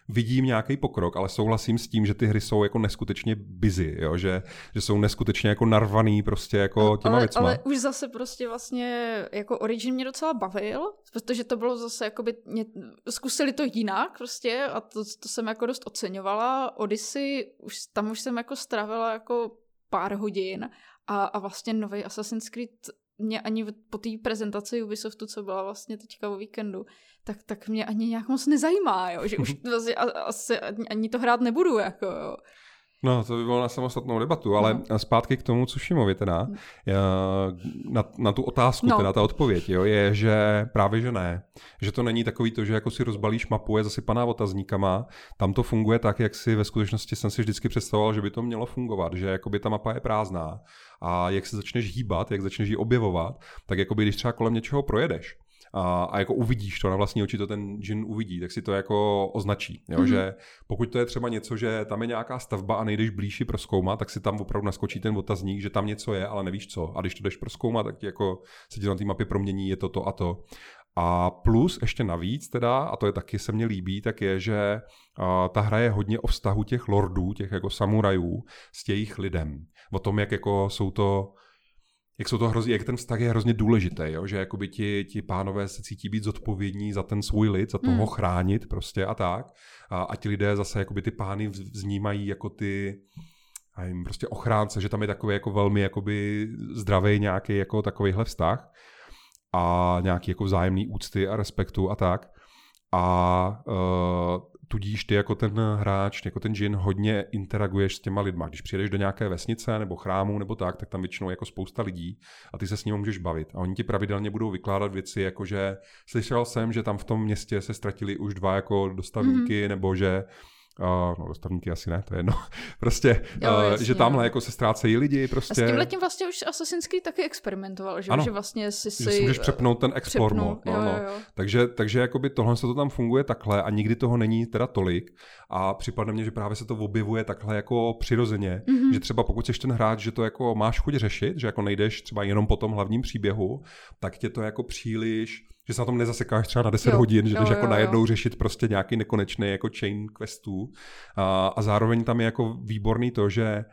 vidím nějaký pokrok, ale souhlasím s tím, že ty hry jsou jako neskutečně busy, jo? Že, že jsou neskutečně jako narvaný prostě jako těma ale, věcma. Ale už zase prostě vlastně jako Origin mě docela bavil, protože to bylo zase jako by mě, zkusili to jinak prostě a to, to jsem jako dost oceňovala. Odyssey, už, tam už jsem jako strávila jako pár hodin a, a vlastně nový Assassin's Creed mě ani po té prezentaci Ubisoftu, co byla vlastně teďka o víkendu, tak, tak mě ani nějak moc nezajímá, jo, že už vlastně asi ani to hrát nebudu, jako jo. No, to by bylo na samostatnou debatu, ale no. zpátky k tomu Tsushimovi teda, hm. na, na tu otázku, no. teda ta odpověď, jo, je, že právě, že ne. Že to není takový to, že jako si rozbalíš mapu, je zasypaná otazníkama, tam to funguje tak, jak si ve skutečnosti jsem si vždycky představoval, že by to mělo fungovat, že jakoby ta mapa je prázdná a jak se začneš hýbat, jak začneš ji objevovat, tak jakoby když třeba kolem něčeho projedeš, a, a jako uvidíš to na vlastní oči, to ten džin uvidí, tak si to jako označí. Jo? Mm-hmm. Že pokud to je třeba něco, že tam je nějaká stavba a nejdeš blíži proskoumat, tak si tam opravdu naskočí ten otazník, že tam něco je, ale nevíš co. A když to jdeš proskoumat, tak ti jako se ti na té mapě promění, je to to a to. A plus ještě navíc teda, a to je taky se mně líbí, tak je, že uh, ta hra je hodně o vztahu těch lordů, těch jako samurajů s jejich lidem. O tom, jak jako jsou to jak, jsou to hrozně, jak ten vztah je hrozně důležitý, jo? že jakoby ti, ti pánové se cítí být zodpovědní za ten svůj lid, za toho mm. chránit prostě a tak. A, a ti lidé zase jakoby ty pány vznímají jako ty a jim prostě ochránce, že tam je takový jako velmi jakoby zdravý nějaký jako takovýhle vztah a nějaký jako vzájemný úcty a respektu a tak. A uh, tudíž ty jako ten hráč, jako ten džin hodně interaguješ s těma lidma. Když přijedeš do nějaké vesnice nebo chrámu nebo tak, tak tam většinou jako spousta lidí a ty se s nimi můžeš bavit. A oni ti pravidelně budou vykládat věci, jako že slyšel jsem, že tam v tom městě se ztratili už dva jako dostavníky, mm-hmm. nebo že Uh, no, dostavníky asi ne, to je jedno. prostě, jo, uh, jasně, že tamhle jako se ztrácejí lidi. Prostě. A s tímhle tím vlastně už Assassin's Creed taky experimentoval, že, ano, že vlastně si, si... Že si můžeš přepnout ten export No, jo, no. Jo. Takže, takže jakoby tohle se to tam funguje takhle a nikdy toho není teda tolik a připadne mně, že právě se to objevuje takhle jako přirozeně, mm-hmm. že třeba pokud jsi ten hráč, že to jako máš chuť řešit, že jako nejdeš třeba jenom po tom hlavním příběhu, tak tě to jako příliš že se na tom nezasekáš třeba na 10 jo, hodin, že jdeš jako najednou jo. řešit prostě nějaký nekonečný jako chain questů. A, a zároveň tam je jako výborný to, že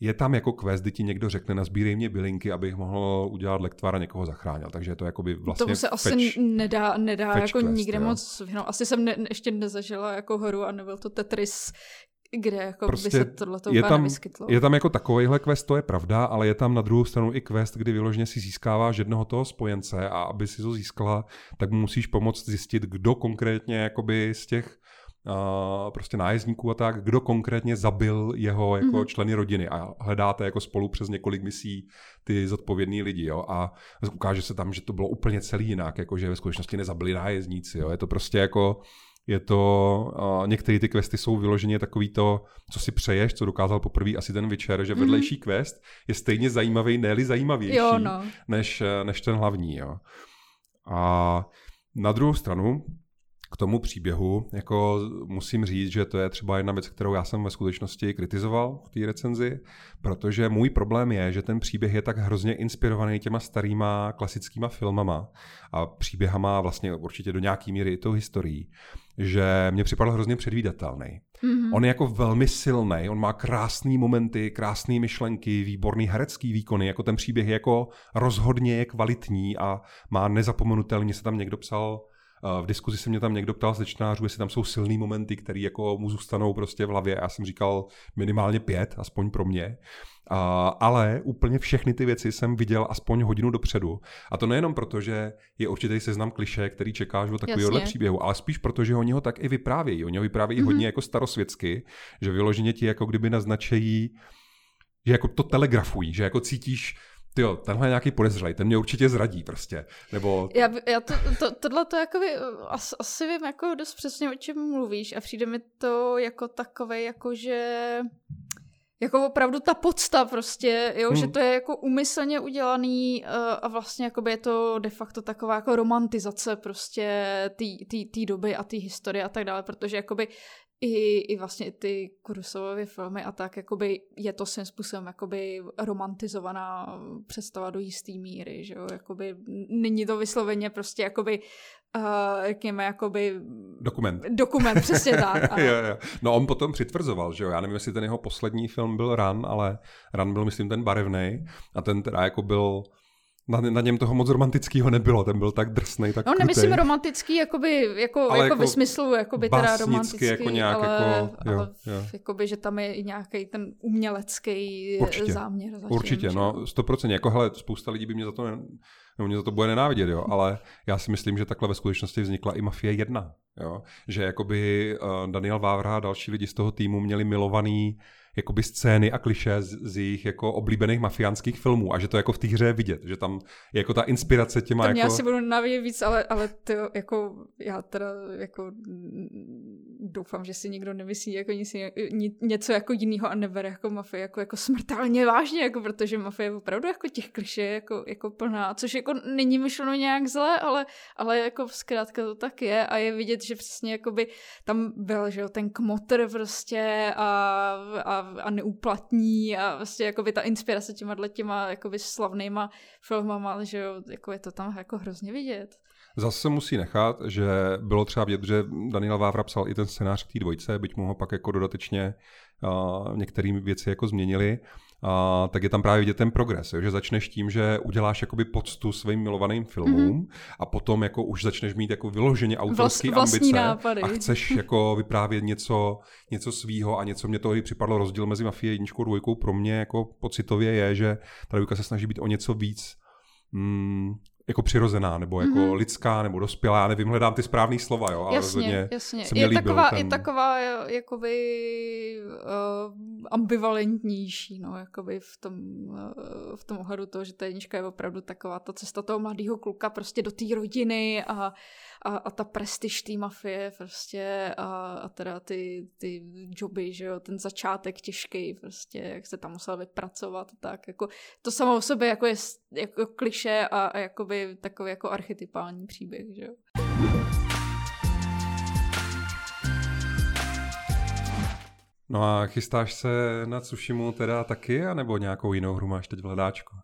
je tam jako quest, kdy ti někdo řekne, nazbírej mě bylinky, abych mohl udělat lektvar a někoho zachránil. Takže je to jako by vlastně Tomu se fetch, asi nedá, nedá jako quest, nikde jo. moc vyhnout. Asi jsem ne, ještě nezažila jako horu a nebyl to Tetris, kde jako prostě by se tohle je tam, nevyskytlo. Je tam jako takovýhle quest, to je pravda, ale je tam na druhou stranu i quest, kdy vyloženě si získáváš jednoho toho spojence a aby si to získala, tak mu musíš pomoct zjistit, kdo konkrétně jakoby z těch uh, prostě nájezdníků a tak, kdo konkrétně zabil jeho jako mm-hmm. členy rodiny a hledáte jako spolu přes několik misí ty zodpovědní lidi, jo, a ukáže se tam, že to bylo úplně celý jinak, jako že ve skutečnosti nezabili nájezdníci, jo, je to prostě jako je to, uh, některé ty questy jsou vyloženě takový to, co si přeješ, co dokázal poprvé asi ten večer, že vedlejší mm. quest je stejně zajímavý, ne zajímavější, jo, no. než, než ten hlavní. Jo. A na druhou stranu, k tomu příběhu, jako musím říct, že to je třeba jedna věc, kterou já jsem ve skutečnosti kritizoval v té recenzi, protože můj problém je, že ten příběh je tak hrozně inspirovaný těma starýma klasickýma filmama a příběhama vlastně určitě do nějaký míry i tou historií, že mě připadal hrozně předvídatelný. Mm-hmm. On je jako velmi silný, on má krásné momenty, krásné myšlenky, výborný herecký výkony, jako ten příběh je jako rozhodně je kvalitní a má nezapomenutelně se tam někdo psal v diskuzi se mě tam někdo ptal ze čtenářů, jestli tam jsou silné momenty, které jako mu zůstanou prostě v hlavě. Já jsem říkal minimálně pět, aspoň pro mě. Uh, ale úplně všechny ty věci jsem viděl aspoň hodinu dopředu. A to nejenom proto, že je určitý seznam kliše, který čekáš o takovéhohle příběhu, ale spíš proto, že oni ho tak i vyprávějí. Oni ho vyprávějí mm-hmm. hodně jako starosvětsky, že vyloženě ti jako kdyby naznačejí, že jako to telegrafují, že jako cítíš, ty jo, tenhle je nějaký podezřelý, ten mě určitě zradí prostě, nebo... Já, já to, to, tohle to jako by, as, asi vím jako dost přesně, o čem mluvíš a přijde mi to jako takové, jako že jako opravdu ta podsta prostě, jo, hmm. že to je jako umyslně udělaný uh, a vlastně jakoby je to de facto taková jako romantizace prostě té doby a té historie a tak dále, protože jakoby i, i vlastně ty Kurosovovy filmy a tak, jakoby je to svým způsobem jakoby romantizovaná představa do jisté míry, že jo, jakoby není to vysloveně prostě jakoby uh, řekněme, jakoby... Dokument. Dokument, přesně tak. jo, jo. No on potom přitvrzoval, že jo, já nevím, jestli ten jeho poslední film byl Run, ale Run byl, myslím, ten barevný a ten teda jako byl na, na něm toho moc romantického nebylo, ten byl tak drsný, tak No nemyslím romantický, jakoby, jako, ale jako, jako ve smyslu, jakoby teda romantický, jako nějak, ale, jako, jo, ale jo. jakoby, že tam je i nějaký ten umělecký Určitě. záměr. Zatím, Určitě, že? no, stoprocentně, jako hele, spousta lidí by mě za to, ne, no, mě za to bude nenávidět, jo, ale já si myslím, že takhle ve skutečnosti vznikla i Mafie 1, jo, že jakoby uh, Daniel Vávra a další lidi z toho týmu měli milovaný jakoby scény a kliše z, z jejich jako oblíbených mafiánských filmů a že to jako v té hře je vidět, že tam je jako ta inspirace těma jako... já si budu navědět víc, ale, ale to jako já teda jako doufám, že si nikdo nemyslí jako nic, něco jako jiného a nebere jako mafie jako, jako smrtelně vážně, jako protože mafie je opravdu jako těch kliše jako, jako plná, což jako není myšleno nějak zle, ale, ale jako zkrátka to tak je a je vidět, že přesně jakoby tam byl, že jo, ten kmotr prostě a, a a neuplatní a vlastně jakoby ta inspirace těma těma jakoby slavnýma filmama, že jo, jako je to tam jako hrozně vidět. Zase musí nechat, že bylo třeba vidět, že Daniel Vávra psal i ten scénář k té dvojce, byť mu ho pak jako dodatečně uh, některé věci jako změnili, a, tak je tam právě vidět ten progres, jo? že začneš tím, že uděláš jakoby poctu svým milovaným filmům mm-hmm. a potom jako už začneš mít jako vyloženě autorské Vlast, ambice nápady. a chceš jako vyprávět něco, něco svýho a něco mě toho i připadlo rozdíl mezi Mafie jedničkou a dvojkou pro mě jako pocitově je, že ta dvojka se snaží být o něco víc mm, jako přirozená, nebo jako mm-hmm. lidská, nebo dospělá, já nevím, hledám ty správný slova, jo, ale jasně, jasně. je líbil taková, ten... je taková jakoby uh, ambivalentnější, no, jakoby v tom, uh, v tom ohledu toho, že ta jednička je opravdu taková ta cesta toho mladého kluka prostě do té rodiny a a, a ta prestiž té mafie prostě a, a teda ty, ty joby, že jo, ten začátek těžký prostě, jak se tam musel vypracovat tak, jako to samo o sobě jako je jako kliše a, a jakoby takový jako archetypální příběh, že jo. No a chystáš se na Tsushimu teda taky, anebo nějakou jinou hru máš teď v hledáčku?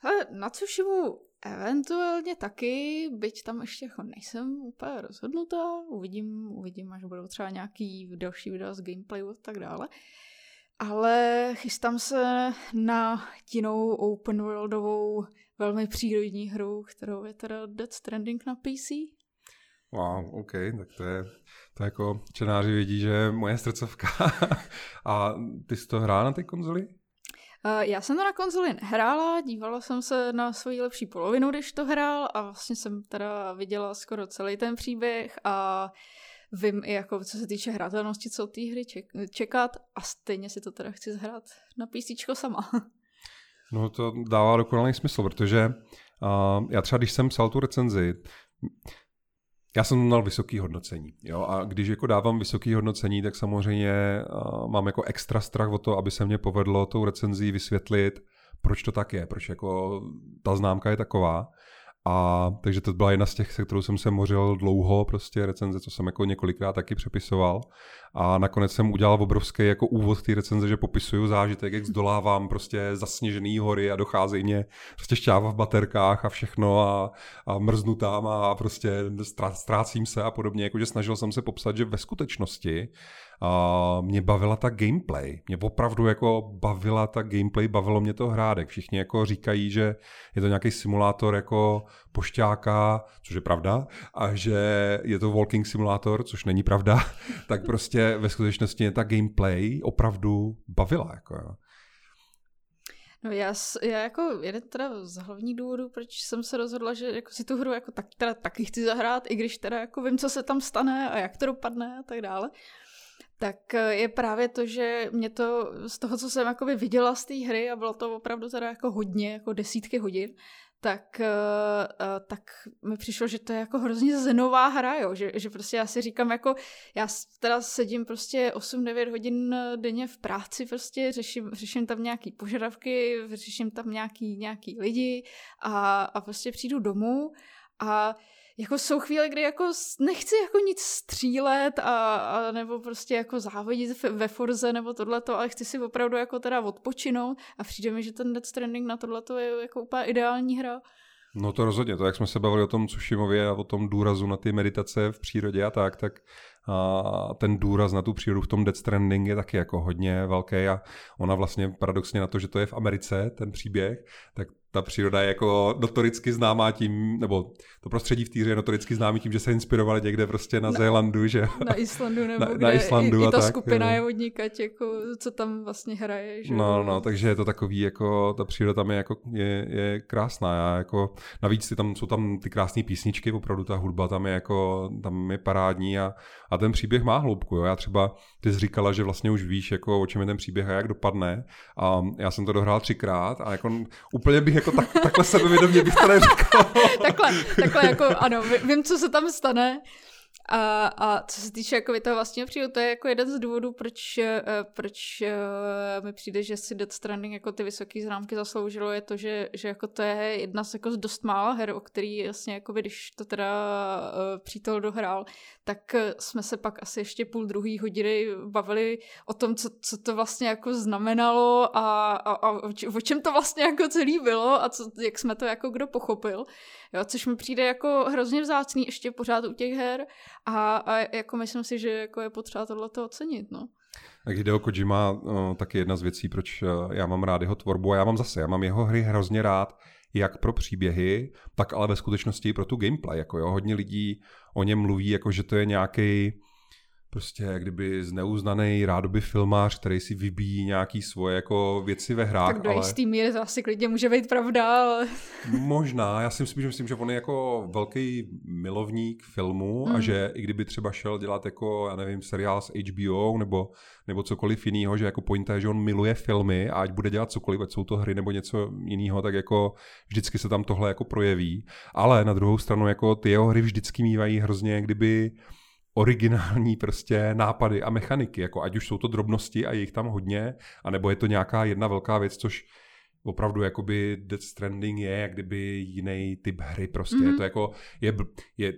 Hele, na Tsushimu Eventuálně taky, byť tam ještě jako nejsem úplně rozhodnutá, uvidím, uvidím, až budou třeba nějaký další videa z gameplayu a tak dále. Ale chystám se na jinou open worldovou, velmi přírodní hru, kterou je teda Dead Stranding na PC. Wow, OK, tak to je, to je jako čenáři vědí, že je moje srdcovka. a ty jsi to hrál na té konzoli? Eh, já jsem to na konzoli nehrála, dívala jsem se na svoji lepší polovinu, když to hrál a vlastně jsem teda viděla skoro celý ten příběh a vím i jako co se týče hratelnosti, co té hry čekat a stejně si to teda chci zhrát na PC sama. No to dává dokonalý smysl, protože uh, já třeba když jsem psal tu recenzi, já jsem měl vysoký hodnocení. Jo? A když jako dávám vysoký hodnocení, tak samozřejmě mám jako extra strach o to, aby se mě povedlo tou recenzí vysvětlit, proč to tak je, proč jako ta známka je taková. A takže to byla jedna z těch, se kterou jsem se mořil dlouho, prostě recenze, co jsem jako několikrát taky přepisoval. A nakonec jsem udělal obrovský jako úvod té recenze, že popisuju zážitek, jak zdolávám prostě zasněžený hory a docházejí mě prostě šťáva v baterkách a všechno a, a mrznu tam a prostě ztrácím se a podobně. Jakože snažil jsem se popsat, že ve skutečnosti a mě bavila ta gameplay. Mě opravdu jako bavila ta gameplay, bavilo mě to hrádek. Všichni jako říkají, že je to nějaký simulátor jako pošťáka, což je pravda, a že je to walking simulátor, což není pravda, tak prostě ve skutečnosti ta gameplay opravdu bavila. Jako, jo. No já, já jako jeden teda z hlavních důvodů, proč jsem se rozhodla, že jako si tu hru jako tak, teda taky chci zahrát, i když teda jako vím, co se tam stane a jak to dopadne a tak dále, tak eh, je právě to, že mě to z toho, co jsem jakoby viděla z té hry, a bylo to opravdu teda jako hodně, jako desítky hodin, tak, uh, tak mi přišlo, že to je jako hrozně zenová hra, jo? Že, že prostě já si říkám jako, já teda sedím prostě 8-9 hodin denně v práci prostě, řeším, řeším tam nějaký požadavky, řeším tam nějaký, nějaký lidi a, a prostě přijdu domů a jako jsou chvíle, kdy jako nechci jako nic střílet a, a nebo prostě jako závodit ve Forze nebo tohleto, ale chci si opravdu jako teda odpočinout a přijde mi, že ten Death Stranding na tohleto je jako úplně ideální hra. No to rozhodně, to jak jsme se bavili o tom Tsushimově a o tom důrazu na ty meditace v přírodě a tak, tak a ten důraz na tu přírodu v tom Death Stranding je taky jako hodně velký a ona vlastně paradoxně na to, že to je v Americe, ten příběh, tak ta příroda je jako notoricky známá tím, nebo to prostředí v týře je notoricky známý tím, že se inspirovali někde prostě na, na Zélandu, že? Na Islandu nebo na, kde na Islandu i, i ta tak, skupina je odnikať, jako, co tam vlastně hraje. Že? No, no, takže je to takový, jako ta příroda tam je, jako, je, je krásná. Já jako, navíc ty tam, jsou tam ty krásné písničky, opravdu ta hudba tam je jako, tam je parádní a, a ten příběh má hloubku. Jo. Já třeba, ty jsi říkala, že vlastně už víš, jako, o čem je ten příběh a jak dopadne. A já jsem to dohrál třikrát a jako úplně bych jako tak, takhle sebevědomě bych to neříkal. takhle, takhle jako ano, vím, co se tam stane. A, a co se týče jako toho vlastního příhodu, to je jako jeden z důvodů, proč, uh, proč uh, mi přijde, že si Death Stranding jako ty vysoké známky zasloužilo, je to, že, že jako to je jedna z jako z dost mála her, o který jasně jako když to teda uh, přítel dohrál, tak jsme se pak asi ještě půl druhý hodiny bavili o tom, co, co to vlastně jako znamenalo a, a, a o čem to vlastně jako celý bylo a co, jak jsme to jako kdo pochopil. Jo, což mi přijde jako hrozně vzácný ještě pořád u těch her a, a jako myslím si, že jako je potřeba tohleto ocenit, no. Tak Hideo Kojima uh, taky jedna z věcí, proč uh, já mám rád jeho tvorbu a já mám zase, já mám jeho hry hrozně rád, jak pro příběhy, tak ale ve skutečnosti i pro tu gameplay. Jako jo, hodně lidí o něm mluví, jako že to je nějaký prostě jak kdyby zneuznaný rádoby filmář, který si vybíjí nějaký svoje jako věci ve hrách. Tak do ale... jistý míry zase klidně může být pravda, ale... Možná, já si myslím, že, myslím, že on je jako velký milovník filmu mm. a že i kdyby třeba šel dělat jako, já nevím, seriál s HBO nebo, nebo cokoliv jiného, že jako pointa je, že on miluje filmy a ať bude dělat cokoliv, ať jsou to hry nebo něco jiného, tak jako vždycky se tam tohle jako projeví. Ale na druhou stranu jako ty jeho hry vždycky mývají hrozně, kdyby originální prostě nápady a mechaniky, jako ať už jsou to drobnosti a je jich tam hodně, anebo je to nějaká jedna velká věc, což opravdu jakoby Death Stranding je jak kdyby jiný typ hry prostě. Mm-hmm. Je to jako, je, je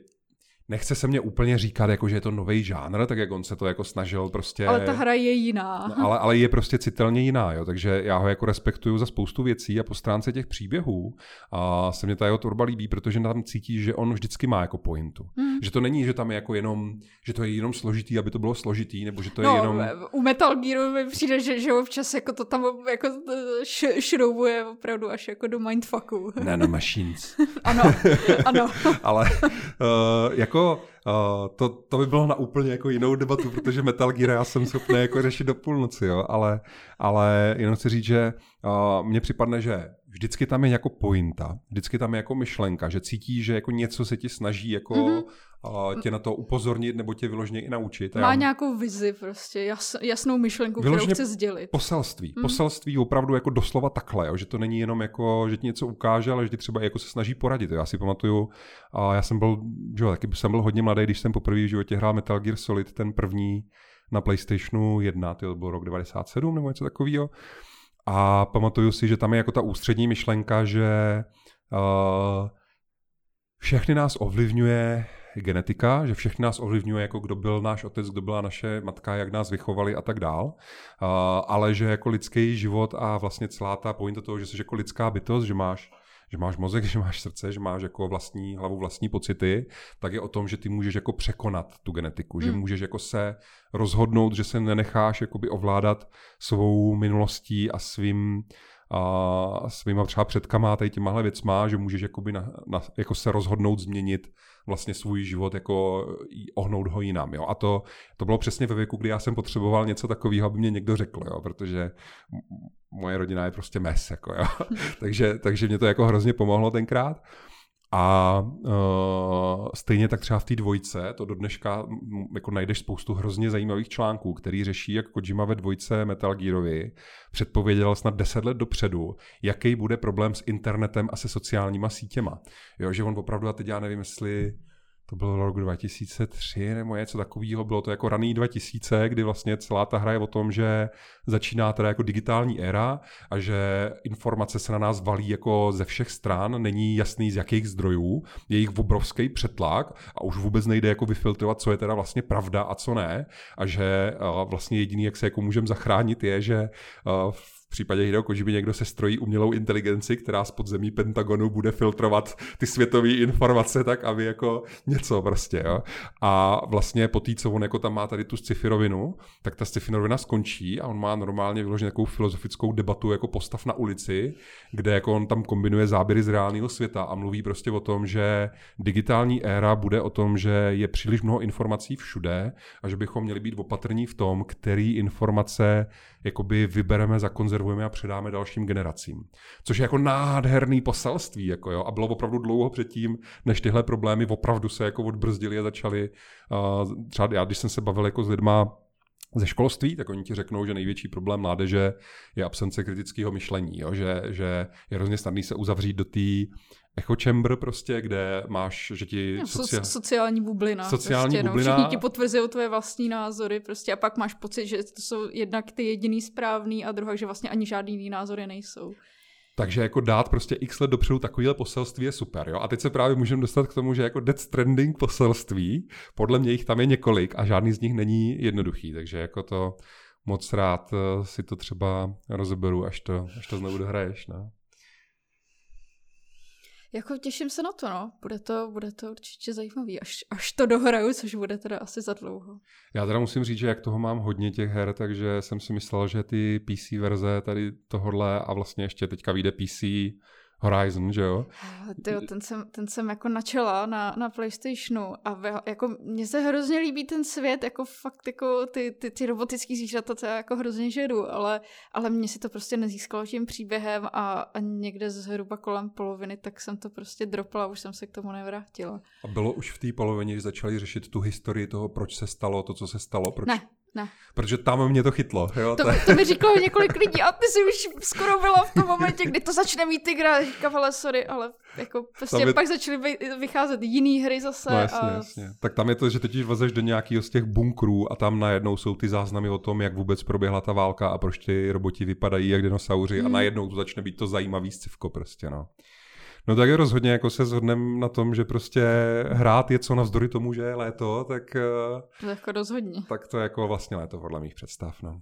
nechce se mě úplně říkat, jako, že je to nový žánr, tak jak on se to jako snažil prostě... Ale ta hra je jiná. No, ale, ale je prostě citelně jiná, jo, takže já ho jako respektuju za spoustu věcí a po stránce těch příběhů a se mě ta jeho tvorba líbí, protože tam cítí, že on vždycky má jako pointu. Hmm. Že to není, že tam je jako jenom, že to je jenom složitý, aby to bylo složitý, nebo že to je no, jenom... u Metal Gearu mi přijde, že, že občas jako to tam jako š- šroubuje opravdu až jako do mindfucku. machines. ano, ano. ale uh, jako jako uh, to, to by bylo na úplně jako jinou debatu, protože Metal Gear já jsem schopný jako řešit do půlnoci, jo, ale, ale jenom chci říct, že uh, mně připadne, že vždycky tam je jako pointa, vždycky tam je jako myšlenka, že cítíš, že jako něco se ti snaží jako mm-hmm tě na to upozornit nebo tě vyloženě i naučit. Má já... nějakou vizi prostě, jas, jasnou myšlenku, vyloženě kterou chce sdělit. Poselství. Mm. Poselství opravdu jako doslova takhle, jo, že to není jenom jako, že ti něco ukáže, ale že ti třeba jako se snaží poradit. Jo. Já si pamatuju, a já jsem byl, že jo, taky jsem byl hodně mladý, když jsem poprvé v životě hrál Metal Gear Solid, ten první na PlayStationu 1, to byl rok 97 nebo něco takového. A pamatuju si, že tam je jako ta ústřední myšlenka, že uh, všechny nás ovlivňuje genetika, že všechny nás ovlivňuje, jako kdo byl náš otec, kdo byla naše matka, jak nás vychovali a tak dál. Uh, ale že jako lidský život a vlastně celá ta pointa toho, že jsi jako lidská bytost, že máš že máš mozek, že máš srdce, že máš jako vlastní hlavu, vlastní pocity, tak je o tom, že ty můžeš jako překonat tu genetiku, mm. že hmm. můžeš jako se rozhodnout, že se nenecháš jakoby ovládat svou minulostí a svým a svýma třeba předkama tady těmahle věcma, že můžeš jakoby na, na, jako se rozhodnout změnit vlastně svůj život, jako ohnout ho jinam. Jo? A to, to bylo přesně ve věku, kdy já jsem potřeboval něco takového, aby mě někdo řekl, jo? protože moje rodina je prostě mes. Jako, jo? takže, takže mě to jako hrozně pomohlo tenkrát. A uh, stejně tak třeba v té dvojce, to do dneška jako najdeš spoustu hrozně zajímavých článků, který řeší, jak Kojima ve dvojce Metal Gearovi předpověděl snad 10 let dopředu, jaký bude problém s internetem a se sociálníma sítěma. Jo, že on opravdu, a teď já nevím, jestli to bylo rok 2003 nebo něco takového, bylo to jako raný 2000, kdy vlastně celá ta hra je o tom, že začíná teda jako digitální éra a že informace se na nás valí jako ze všech stran, není jasný z jakých zdrojů, je jich obrovský přetlak a už vůbec nejde jako vyfiltrovat, co je teda vlastně pravda a co ne. A že vlastně jediný, jak se jako můžeme zachránit, je, že v případě Hideo Kojimy někdo se strojí umělou inteligenci, která z podzemí Pentagonu bude filtrovat ty světové informace tak, aby jako něco prostě, jo. A vlastně po té, co on jako tam má tady tu sci tak ta sci skončí a on má normálně vyloženou takovou filozofickou debatu jako postav na ulici, kde jako on tam kombinuje záběry z reálného světa a mluví prostě o tom, že digitální éra bude o tom, že je příliš mnoho informací všude a že bychom měli být opatrní v tom, který informace jakoby vybereme, zakonzervujeme a předáme dalším generacím. Což je jako nádherný poselství, jako jo, a bylo opravdu dlouho předtím, než tyhle problémy opravdu se jako odbrzdily a začaly, uh, třeba já, když jsem se bavil jako s lidma ze školství, tak oni ti řeknou, že největší problém mládeže je absence kritického myšlení, jo? Že, že je hrozně snadný se uzavřít do té echo chamber prostě, kde máš, že ti... No, socia... sociální bublina. Sociální prostě, bublina. No, všichni ti potvrzují tvoje vlastní názory prostě a pak máš pocit, že to jsou jednak ty jediný správný a druhá, že vlastně ani žádný jiný názory nejsou. Takže jako dát prostě x let dopředu takovýhle poselství je super. Jo? A teď se právě můžeme dostat k tomu, že jako dead stranding poselství, podle mě jich tam je několik a žádný z nich není jednoduchý. Takže jako to moc rád eh, si to třeba rozeberu, až to, až to znovu dohraješ. No. Jako těším se na to, no. Bude to, bude to určitě zajímavý, až, až to dohraju, což bude teda asi za dlouho. Já teda musím říct, že jak toho mám hodně těch her, takže jsem si myslel, že ty PC verze tady tohodle a vlastně ještě teďka vyjde PC Horizon, že jo? Tyjo, ten jsem, ten jsem jako načela na, na Playstationu a ve, jako mně se hrozně líbí ten svět, jako fakt jako ty, ty, ty robotický zvířata, to já jako hrozně žeru, ale, ale mě si to prostě nezískalo tím příběhem a, a někde zhruba kolem poloviny, tak jsem to prostě dropla, už jsem se k tomu nevrátila. A bylo už v té polovině, když začali řešit tu historii toho, proč se stalo to, co se stalo? Proč? Ne, ne. Protože tam mě to chytlo. Jo? To, to mi říkalo několik lidí a ty jsi už skoro byla v tom momentě, kdy to začne mít ty hra. Říkám, ale sorry, ale jako prostě je... pak začaly vycházet jiný hry zase. No jasně, a... jasně. Tak tam je to, že teď vlezeš do nějakého z těch bunkrů a tam najednou jsou ty záznamy o tom, jak vůbec proběhla ta válka a proč ty roboti vypadají jak dinosauři hmm. a najednou to začne být to zajímavý scivko prostě, no. No tak rozhodně jako se shodneme na tom, že prostě hrát je co navzdory tomu, že je léto, tak... To jako rozhodně. Tak to je jako vlastně léto podle mých představ, no.